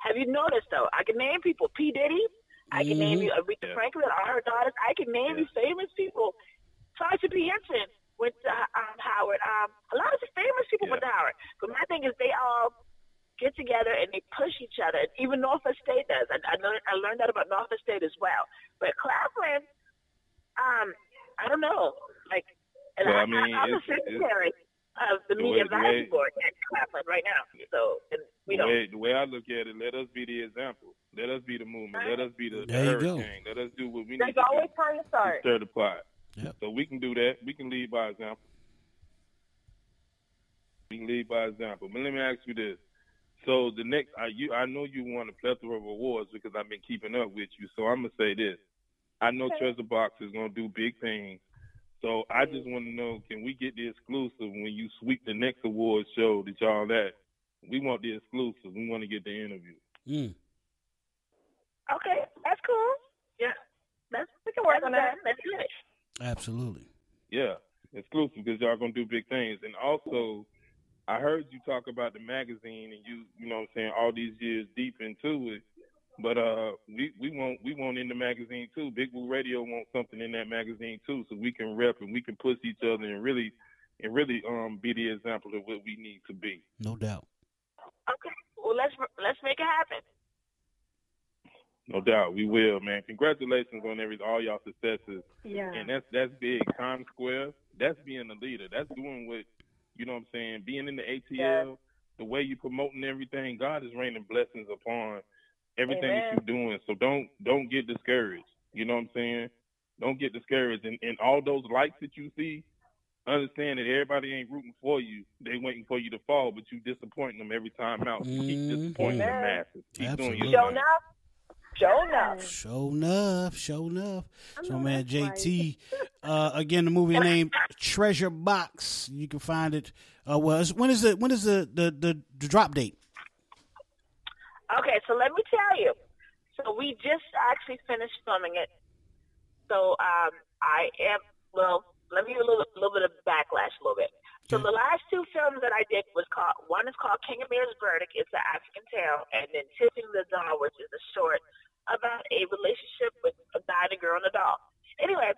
have you noticed though? I can name people. P Diddy. I can name Mhm. you Aretha Yeah. Franklin, all her daughters. I can name you famous people. Taraji P. Henson went to um, Howard. Um, a lot of the famous people went to Howard. But my thing is, they all get together and they push each other. Even Norfolk State does. I, I learned I learned that about Norfolk State as well. But Claflin, um, I don't know. Like, and Well, I, I mean, I, the it's- it's- secretary of the the media way- advisory way- board at Claflin right now. So, and we the don't. way, the way I look at it, let us be the example. Let us be the movement. Let us be the, the There you go. Let us do what we need There's to always do time to to start. stir the pot. Yep. So we can do that. We can lead by example. We can lead by example. But let me ask you this. So the next, I, you, I know you won a plethora of awards because I've been keeping up with you. So I'm gonna say this. I know Treasure Box is gonna do big things. So I just want to know, can we get the exclusive when you sweep the next award show that y'all at? We want the exclusive. We want to get the interview. Mm. Okay, that's cool. Yeah, that's We can work on that. done. That's good. Absolutely. Yeah, exclusive because y'all gonna do big things. And also, I heard you talk about the magazine and you, you know, what I'm saying all these years deep into it. But uh, we we want we want in the magazine too. Big Woo Radio wants something in that magazine too, so we can rep and we can push each other and really and really um be the example of what we need to be. No doubt. Okay, well let's let's make it happen. No doubt, we will, man. Congratulations on every all y'all successes. Yeah. And that's that's big. Times Square, that's being a leader. That's doing what you know what I'm saying, being in the ATL, the way you promoting everything, God is raining blessings upon everything that you're doing. So don't don't get discouraged. You know what I'm saying? Don't get discouraged. And and all those likes that you see, understand that everybody ain't rooting for you. They waiting for you to fall, but you disappointing them every time out. So keep mm-hmm. disappointing the masses. Keep doing your Absolutely. Show thing. enough. Show enough. Show enough. Show enough. So man. JT. Uh, again, the movie name Treasure Box. You can find it. Uh, well, it's- when is the when is the the, the, the drop date? Okay, so let me tell you. So we just actually finished filming it. So um, I am well, let me give you a little, little bit of backlash a little bit. So the last two films that I did was called one is called King Amir's Verdict. It's an African tale, and then Tipping the Doll, which is a short about a relationship with a guy and a girl and a doll. Anyway,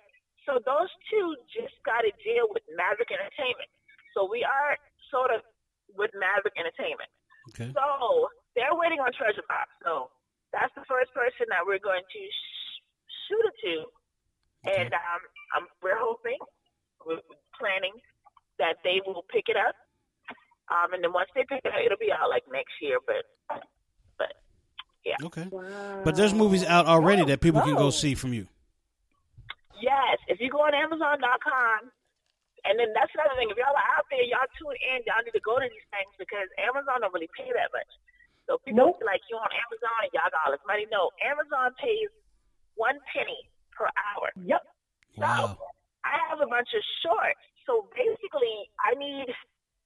so those two just got a deal with Maverick Entertainment. So we are sort of with Maverick Entertainment. Okay. So they're waiting on Treasure Box. So that's the first person that we're going to sh- shoot it to, and um, um, we're hoping, we're planning that they will pick it up. Um, and then once they pick it up, it'll be out like next year. But, but yeah. Okay. Wow. But there's movies out already that people can go see from you. Yes, if you go on Amazon.com, and then that's another thing. If y'all are out there, y'all tune in. Y'all need to go to these things because Amazon don't really pay that much. So people feel like you on Amazon and y'all got all this money. No, Amazon pays one penny per hour. Yep. Wow. I have a bunch of shorts. So basically, I need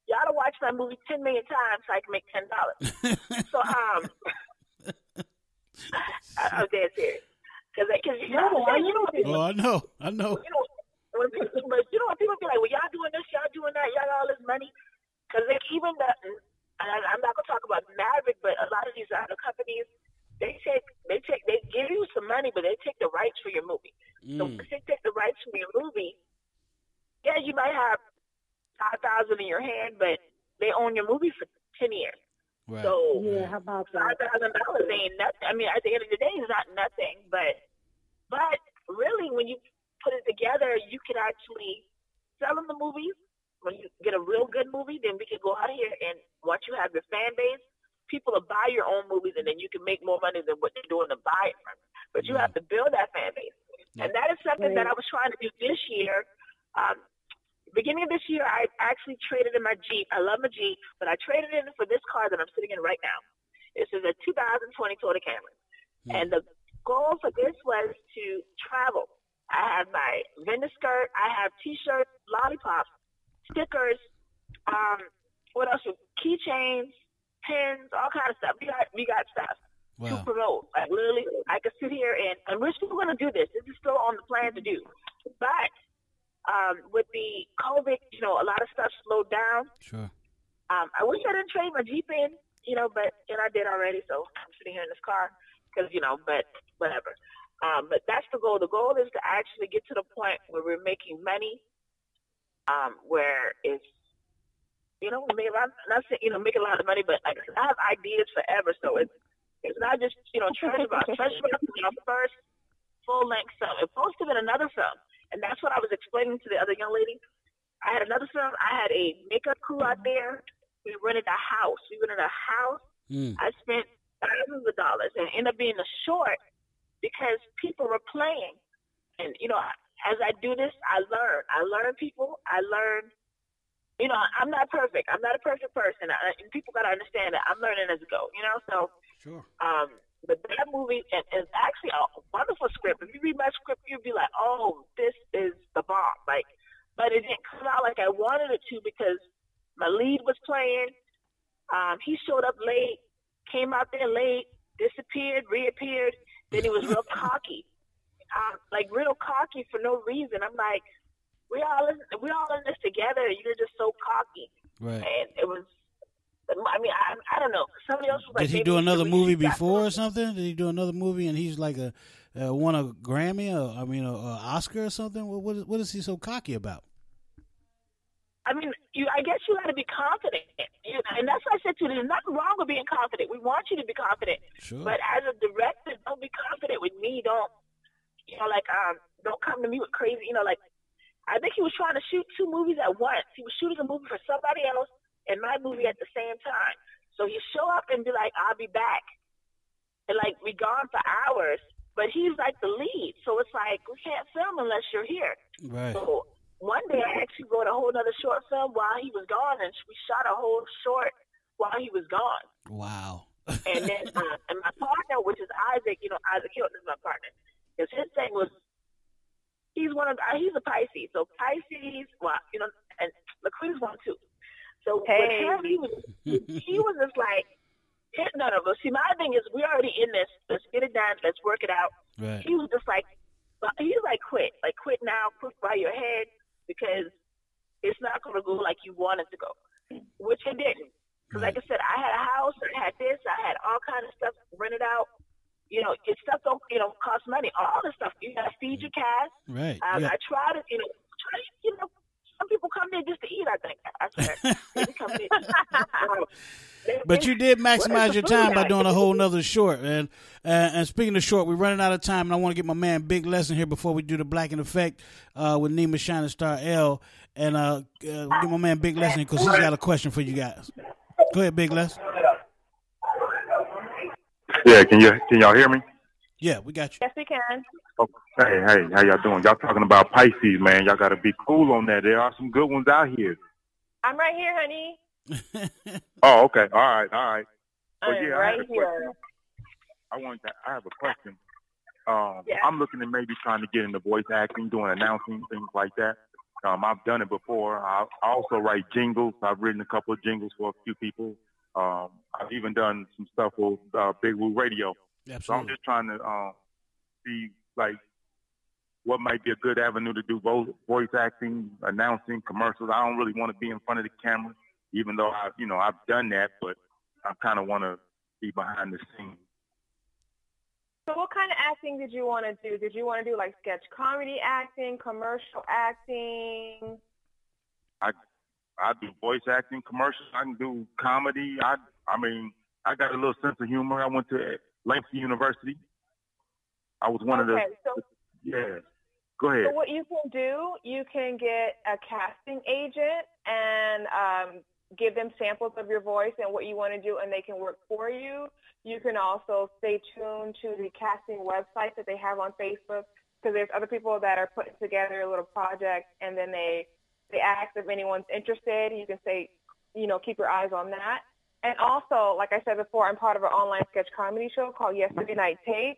y'all to watch that movie ten million times so I can make ten dollars. so um, I, I'm dead serious. Because because you know why you know what people, Oh, I know. I know. you know when people, but you know when people be like, well y'all doing this, y'all doing that, y'all got all this money. Because like even the and I, I'm not gonna talk about Maverick, but a lot of these other companies. They take, they take, they give you some money, but they take the rights for your movie. So Mm. once they take the rights for your movie, yeah, you might have five thousand in your hand, but they own your movie for ten years. Right. So Yeah, how about five that? dollars ain't nothing. I mean, at the end of the day, it's not nothing. But but really, when you put it together, you can actually sell them the movies. When you get a real good movie, then we can go out here and once you have your fan base, people to buy your own movies, and then you can make more money than what they're doing to buy it from. But you have to build that fan base, and that is something that I was trying to do this year. Um, beginning of this year, I actually traded in my Jeep. I love my Jeep, but I traded in for this car that I'm sitting in right now. This is a 2020 Toyota Camry, and the goal for this was to travel. I have my vendor skirt. I have T-shirts, lollipops, stickers. Um, what else? Keychains, pins, all kind of stuff. We got we got stuff to promote. Like literally, I could sit here and and we're still going to do this. This is still on the plan to do, but um, with the COVID, you know, a lot of stuff slowed down. Sure. Um, I wish I didn't trade my Jeep in, you know, but and I did already. So I'm sitting here in this car because you know, but whatever. Um, but that's the goal. The goal is to actually get to the point where we're making money, um, where it's you know, we make a lot, not saying, you know, make a lot of money, but like I have ideas forever, so it's it's not just you know Treasure Box. Treasure Box is our first full length film. It supposed to have been another film, and that's what I was explaining to the other young lady. I had another film. I had a makeup crew out there. We rented a house. We rented a house. Mm. I spent thousands of dollars, and it ended up being a short because people were playing. And you know, as I do this, I learn. I learn people. I learn. You know, I'm not perfect. I'm not a perfect person, I, and people gotta understand that I'm learning as I go. You know, so Sure. um, but that movie is, is actually a wonderful script. If you read my script, you'd be like, "Oh, this is the bomb!" Like, but it didn't come out like I wanted it to because my lead was playing. Um, he showed up late, came out there late, disappeared, reappeared. Then he was real cocky, um, like real cocky for no reason. I'm like, we all in, we all in this together. You're just so cocky, Right. and it was. I mean, I, I don't know. Somebody else was like, Did he do another movie before or something? Did he do another movie and he's like a uh, won a Grammy or I mean a, Oscar or something? What what is, what is he so cocky about? I mean, you. I guess you got to be confident, you and that's why I said to you, there's nothing wrong with being confident. We want you to be confident, Sure. but as a director, don't be confident with me. Don't, you know, like um, don't come to me with crazy. You know, like I think he was trying to shoot two movies at once. He was shooting a movie for somebody else and my movie at the same time. So he show up and be like, "I'll be back," and like we gone for hours. But he's like the lead, so it's like we can't film unless you're here. Right. So one day I actually wrote a whole other short film while he was gone, and we shot a short while he was gone. Wow. And then, uh, and my partner, which is Isaac, you know, Isaac Hilton is my partner. Because his thing was, he's one of, uh, he's a Pisces. So Pisces, well, you know, and LaQueen's one too. So with Hey. him, he was, he was just like, no, no, but see, my thing is, we already in this. Let's get it done. Let's work it out. Right. He was just like, But he's like, quit, like quit now, quit by your head because it's not gonna go like you want it to go, which it didn't. Because like I said, I had a house, I had this, I had all kind of stuff rented out. You know, it stuff don't you know cost money. All the stuff you gotta feed your cats. Right. Um, yeah. I try to, you know, try to, you know, some people come there just to eat. I think. I swear. they come there. They- But you did maximize your time by doing a whole nother short. And uh, and speaking of short, we're running out of time, and I want to get my man Big Lesson here before we do the Black in Effect uh, with Nima Shining Star L. And uh, uh, get my man Big Lesson because he's got a question for you guys. Go ahead, Big Lesson. Yeah, can you can y'all hear me? Yeah, we got you. Yes, we can. Oh, hey, hey, how y'all doing? Y'all talking about Pisces, man? Y'all got to be cool on that. There are some good ones out here. I'm right here, honey. Oh, okay, all right, all right. Well, I'm yeah, I had right a here. I wanted to. I have a question. Um, Yeah. I'm looking at maybe trying to get into voice acting, doing announcing things like that. Um, I've done it before. I, I also write jingles. I've written a couple of jingles for a few people. Um, I've even done some stuff with uh, Big Woo Radio. So I'm just trying to um, see like what might be a good avenue to do vo- voice acting, announcing, commercials. I don't really want to be in front of the camera, even though I, you know, I've done that, but I kind of want to be behind the scenes. So what kind of acting did you want to do? Did you want to do like sketch comedy acting, commercial acting? I I do voice acting, commercials. I can do comedy. I I mean, I got a little sense of humor. I went to Langston University. I was one of the okay, so, yeah. Go ahead. so what you can do, you can get a casting agent and um, give them samples of your voice and what you want to do, and they can work for you. You can also stay tuned to the casting website that they have on Facebook because there's other people that are putting together a little project, and then they they ask if anyone's interested. You can say, you know, keep your eyes on that. And also, like I said before, I'm part of an online sketch comedy show called Yesterday Night Tape.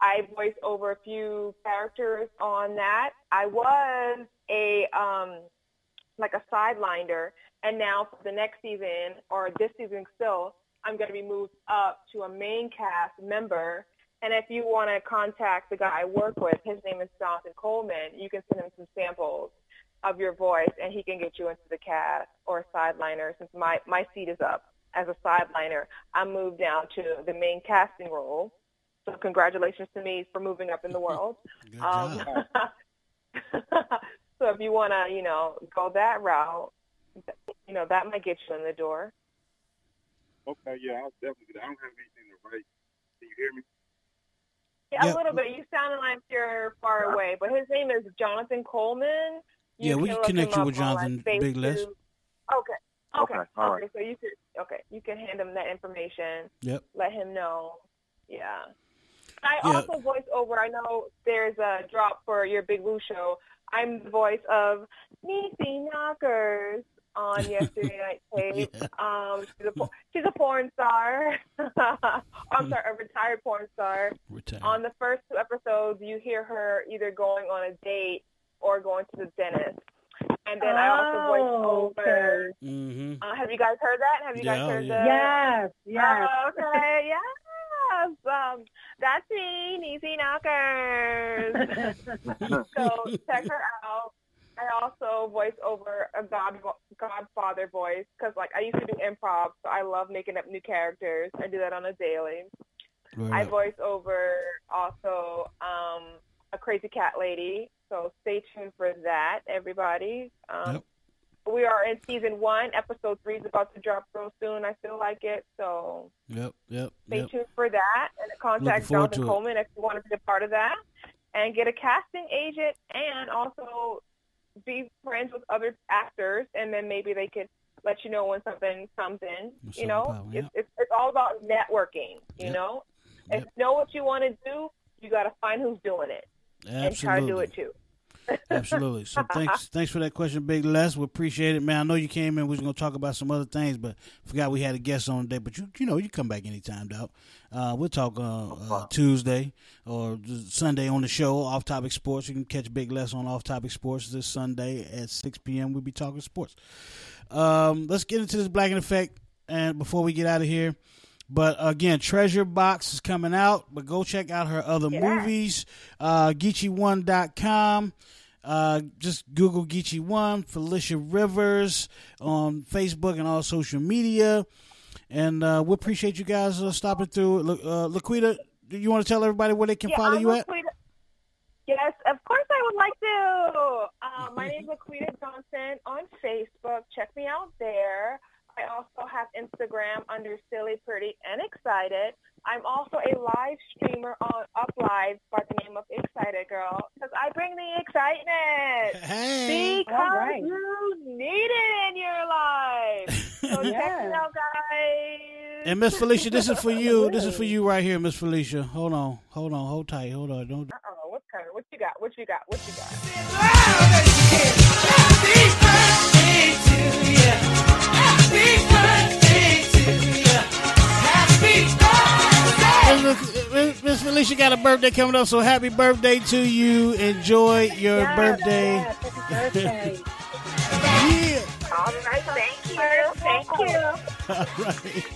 I voice over a few characters on that. I was a um like a sideliner, and now for the next season or this season still, I'm going to be moved up to a main cast member. And if you want to contact the guy I work with, his name is Jonathan Coleman. You can send him some samples of your voice, and he can get you into the cast or a sideliner. Since my my seat is up as a sideliner, I moved down to the main casting role. So congratulations to me for moving up in the world. Um, so if you want to, you know, go that route, you know, that might get you in the door. Okay, yeah, I'll definitely. I don't have anything to write. Can you hear me? Yeah, Yeah. a little bit. You sounded like you're far away, but his name is Jonathan Coleman. Yeah, we can look connect you with on, like, Jonathan Big Les. Facebook. Okay. Okay. Okay, all okay. So you could okay, you can hand him that information. Yep. Let him know. Yeah. I Yeah. also voice over. I know there's a drop for your Big Woo show. I'm the voice of Niecy Knockers on Yesterday Night Tape. Um, she's a she's a porn star. I'm sorry, a retired porn star. Retired. On the first two episodes, you hear her either going on a date or going to the dentist. And then I also voice Oh, over. Mm-hmm. Uh, have you guys heard that? Have you Yeah, guys oh, heard yeah. that? Yes, yes. Oh, okay, yes. Um, that's me, Niecy Knockers. so check her out. I also voice over a God Godfather voice because, like, I used to do improv, so I love making up new characters. I do that on a daily. I voice over also um, a crazy cat lady, so stay tuned for that, everybody. Um, Yep. We are in season one. Episode three is about to drop real soon. I feel like it, so Yep. Yep. stay Yep. tuned for that. And contact Jonathan. Coleman if you want to be a part of that, and get a casting agent, and also be friends with other actors, and then maybe they could let you know when something comes in. You know, it's, yeah. it's it's all about networking. You Yep. know, Yep. if you know what you want to do, you got to find who's doing it and try to do it too. Absolutely. So thanks, thanks for that question, Big Les. We appreciate it, man. I know you came in. We was gonna talk about some other things, but forgot we had a guest on today. But you, you know, you come back anytime, dog. Uh, we'll talk uh, uh, Tuesday or Sunday on the show, Off Topic Sports. You can catch Big Les on Off Topic Sports this Sunday at six p.m. We'll be talking sports. Um, let's get into this Black in Effect, and before we get out of here, But again, Treasure Box is coming out, but go check out her other Yeah. movies. Uh, Geechee1.com. Uh, just Google Geechee One, Felecia Rivers on Facebook and all social media. And uh, we appreciate you guys uh, stopping through. Uh, Laquita, do you want to tell everybody where they can Yeah, follow I'm you at? Yes, of course I would like to. Uh, my name is Laquita Johnson on Facebook. Check me out there. I also have Instagram under Silly Pretty and Excited. I'm also a live streamer on Up Live by the name of Excited Girl because I bring the excitement. Hey. Because All right. you need it in your life. So check me Yeah. out, guys. And Miss Felecia, this is for you. This is for you right here, Miss Felecia. Hold on, hold on, hold tight, hold on. Don't. Uh-oh, what's kind of, what you got? What you got? What you got? Miss- Miss Felecia got a birthday coming up, so happy birthday to you. Enjoy your Yes, birthday. yes, birthday. Yeah. All right, thank you. Thank you. All right.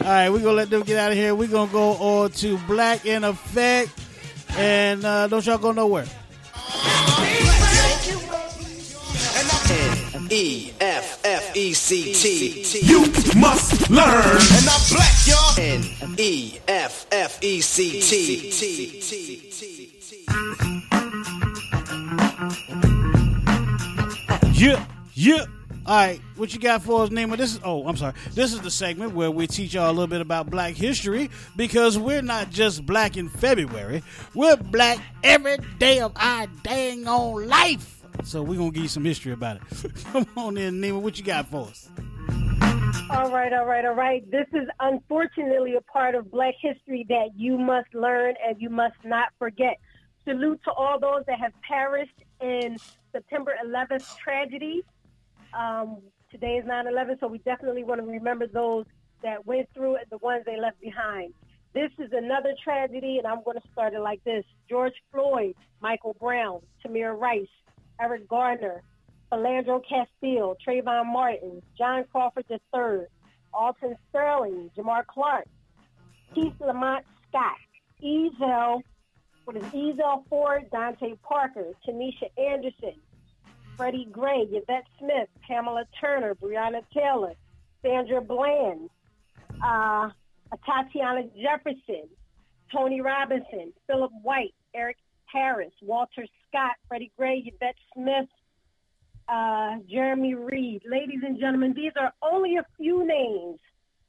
All right, we're going to let them get out of here. We're going to go on to Black in Effect. And uh, don't y'all go nowhere. E F F E C T. You must learn. And I'm black, y'all. N E F F E C T. Yeah, yeah. All right, what you got for us, Nima? This is oh, I'm sorry. This is the segment where we teach y'all a little bit about Black history because we're not just black in February. We're black every day of our dang on life. So we're gonna give you some history about it. Come on in, Nima. What you got for us? All right, all right, all right. This is unfortunately a part of Black history that you must learn and you must not forget. Salute to all those that have perished in September 11th tragedy. Um, today is 9/11, so we definitely want to remember those that went through it, the ones they left behind. This is another tragedy, and I'm going to start it like this: George Floyd, Michael Brown, Tamir Rice, Eric Garner, Philando Castile, Trayvon Martin, John Crawford III, Alton Sterling, Jamar Clark, Keith Lamont Scott, Ezell, what is Ezell Ford, Dante Parker, Tanisha Anderson, Freddie Gray, Yvette Smith, Pamela Turner, Breonna Taylor, Sandra Bland, uh, Tatiana Jefferson, Tony Robinson, Philip White, Eric Harris, Walter Scott, Freddie Gray, Yvette Smith, uh, Jeremy Reed. Ladies and gentlemen, these are only a few names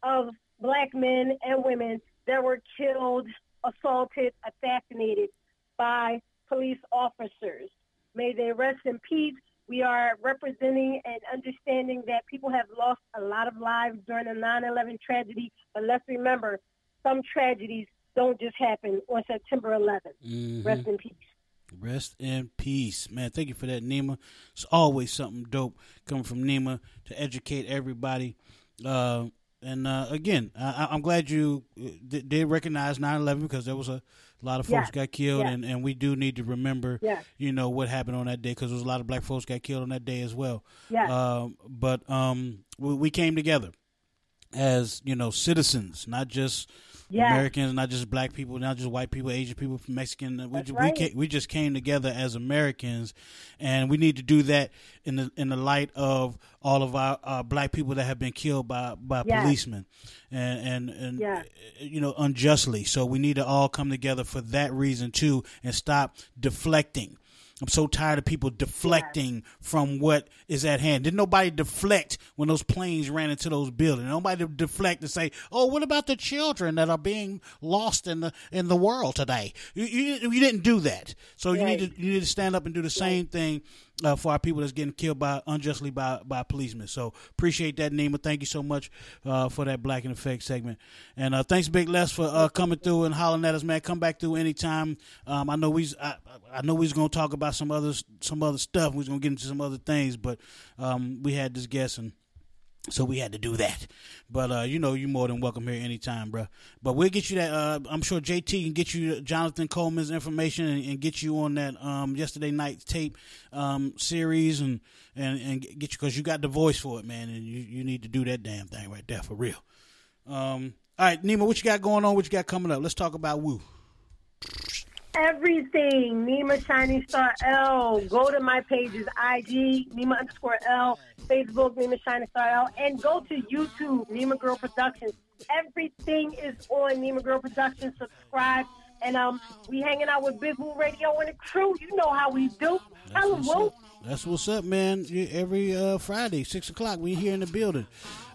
of black men and women that were killed, assaulted, assassinated by police officers. May they rest in peace. We are representing and understanding that people have lost a lot of lives during the 9-11 tragedy, but let's remember, some tragedies don't just happen on September 11th. Mhm. Rest in peace. Rest in peace, man. Thank you for that, Nima. It's always something dope coming from Nima to educate everybody. Uh, and uh, again, I, I'm glad you uh, did, did recognize 9/11 because there was a lot of folks got killed, and, and we do need to remember, you know, what happened on that day because there was a lot of black folks got killed on that day as well. Yes. Um, but um, we, we came together as you know citizens, not just Americans, not just black people, not just white people, Asian people, Mexican. We That's right. we, we just came together as Americans, and we need to do that in the in the light of all of our uh, black people that have been killed by by policemen, and and and you know unjustly. So we need to all come together for that reason too, and stop deflecting. I'm so tired of people deflecting from what is at hand. Didn't nobody deflect when those planes ran into those buildings? Nobody deflect and say, "Oh, what about the children that are being lost in the in the world today?" You, you, you didn't do that. So you need to you need to stand up and do the same thing uh, for our people that's getting killed by unjustly by by policemen. So appreciate that, Nima. Thank you so much uh, for that Black and Effect segment, and uh, thanks, Big Les, for uh, coming through and hollering at us, man. Come back through anytime. Um, I know we's I, I know we's gonna talk about some other some other stuff. We're gonna get into some other things, but um, we had this guest and. So we had to do that, but uh, you know you're more than welcome here anytime, bro. But we'll get you that. Uh, I'm sure JT can get you Jonathan Coleman's information and, and get you on that um, yesterday night tape um, series and and and get you because you got the voice for it, man, and you, you need to do that damn thing right there for real. Um, All right, Nima, what you got going on? What you got coming up? Let's talk about Woo. Everything. Nima Shining Star L. Go to my pages, IG, Nima underscore L, Facebook, Nima Shining Star L, and go to YouTube, Nima Girl Productions. Everything is on Nima Girl Productions. Subscribe. And um, we hanging out with Big Woo Radio and the crew. You know how we do. Tell 'em, Woo. That's what's up, man. Every uh, Friday, 6 o'clock, we here in the building.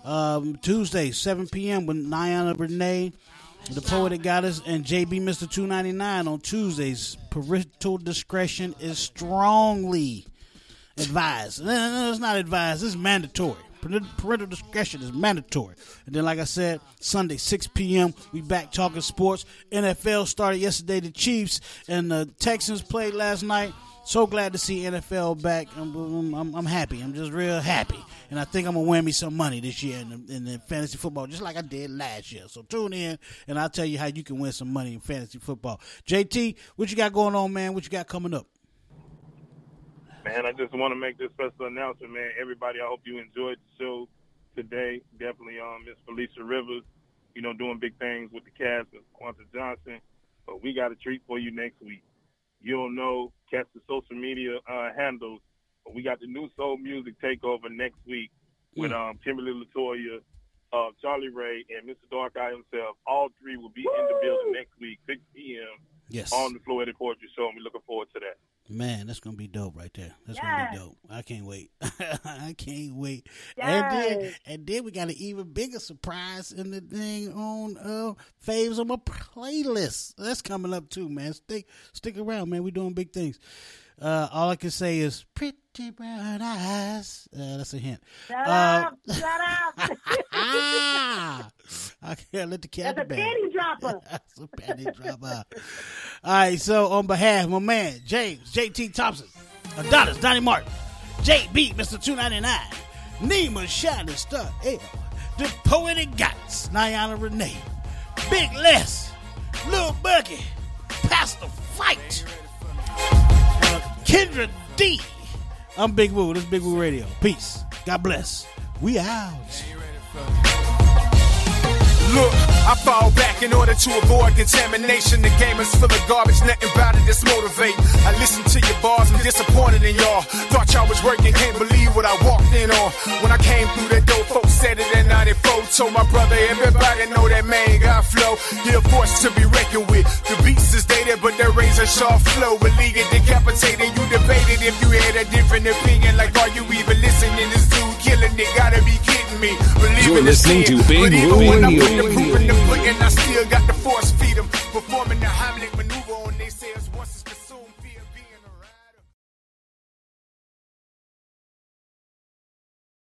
Um, Tuesday, 7 p.m. with Niana Renee, the poetic goddess, and JB Mr. 299 on Tuesdays. Parental discretion is strongly advised. No, no, it's not advised. It's mandatory. Parental parental discretion is mandatory. And then, like I said, Sunday, 6 p.m., we back talking sports. NFL started yesterday. The Chiefs and the Texans played last night. So glad to see NFL back. I'm, I'm, I'm happy. I'm just real happy. And I think I'm going to win me some money this year in in the fantasy football, just like I did last year. So tune in, and I'll tell you how you can win some money in fantasy football. JT, what you got going on, man? What you got coming up? Man, I just want to make this special announcement, man. Everybody, I hope you enjoyed the show today. Definitely, um, Miss Felecia Rivers, you know, doing big things with the cast of Quanta Johnson. But we got a treat for you next week. You'll know, catch the social media uh, handles. We got the new soul music takeover next week with um, Kimberly Latoya, uh, Charlie Ray, and Mr. Dark Eye himself. All three will be in the building next week, 6 p.m. Yes. on the Floetic Poetry Show, and we're looking forward to that. Man, that's gonna be dope right there. That's Yes. gonna be dope. I can't wait. I can't wait. And then and then we got an even bigger surprise in the thing on uh faves on my playlist. That's coming up too, man. Stick stick around, man. We're doing big things. Uh all I can say is pretty brown eyes. Uh, that's a hint. Shut Uh, up. Shut up. ah, I can't let the cat That's a in the bag. panty dropper. That's a panty dropper. All right, so on behalf of my man James JT Thompson, Adonis Donnie Martin, JB Mr. Two Ninety Nine, Nima Shining Star L, the Poetic Goddess, Niana Renee, Big Les, Lil Bucky, Pastor Fight, Kendra D. I'm Big Woo. This is Big Woo Radio. Peace. God bless. We out. Look, I fall back in order to avoid contamination. The game is full of garbage, nothing about it motivate. I listen to your bars, I'm disappointed in y'all. Thought y'all was working, can't believe what I walked in on. When I came through that door, folks said it in 94. Told my brother, everybody know that man got flow. He a force to be reckoned with. The beast is dated, but that razor sharp flow it decapitated. You debated if you had a different opinion. Like, are you even listening? This dude killing gotta be kidding me. Believe You're listening to Big I Radio. put the proof in the pudding, I still got the force feed 'em. Performing the Hamlet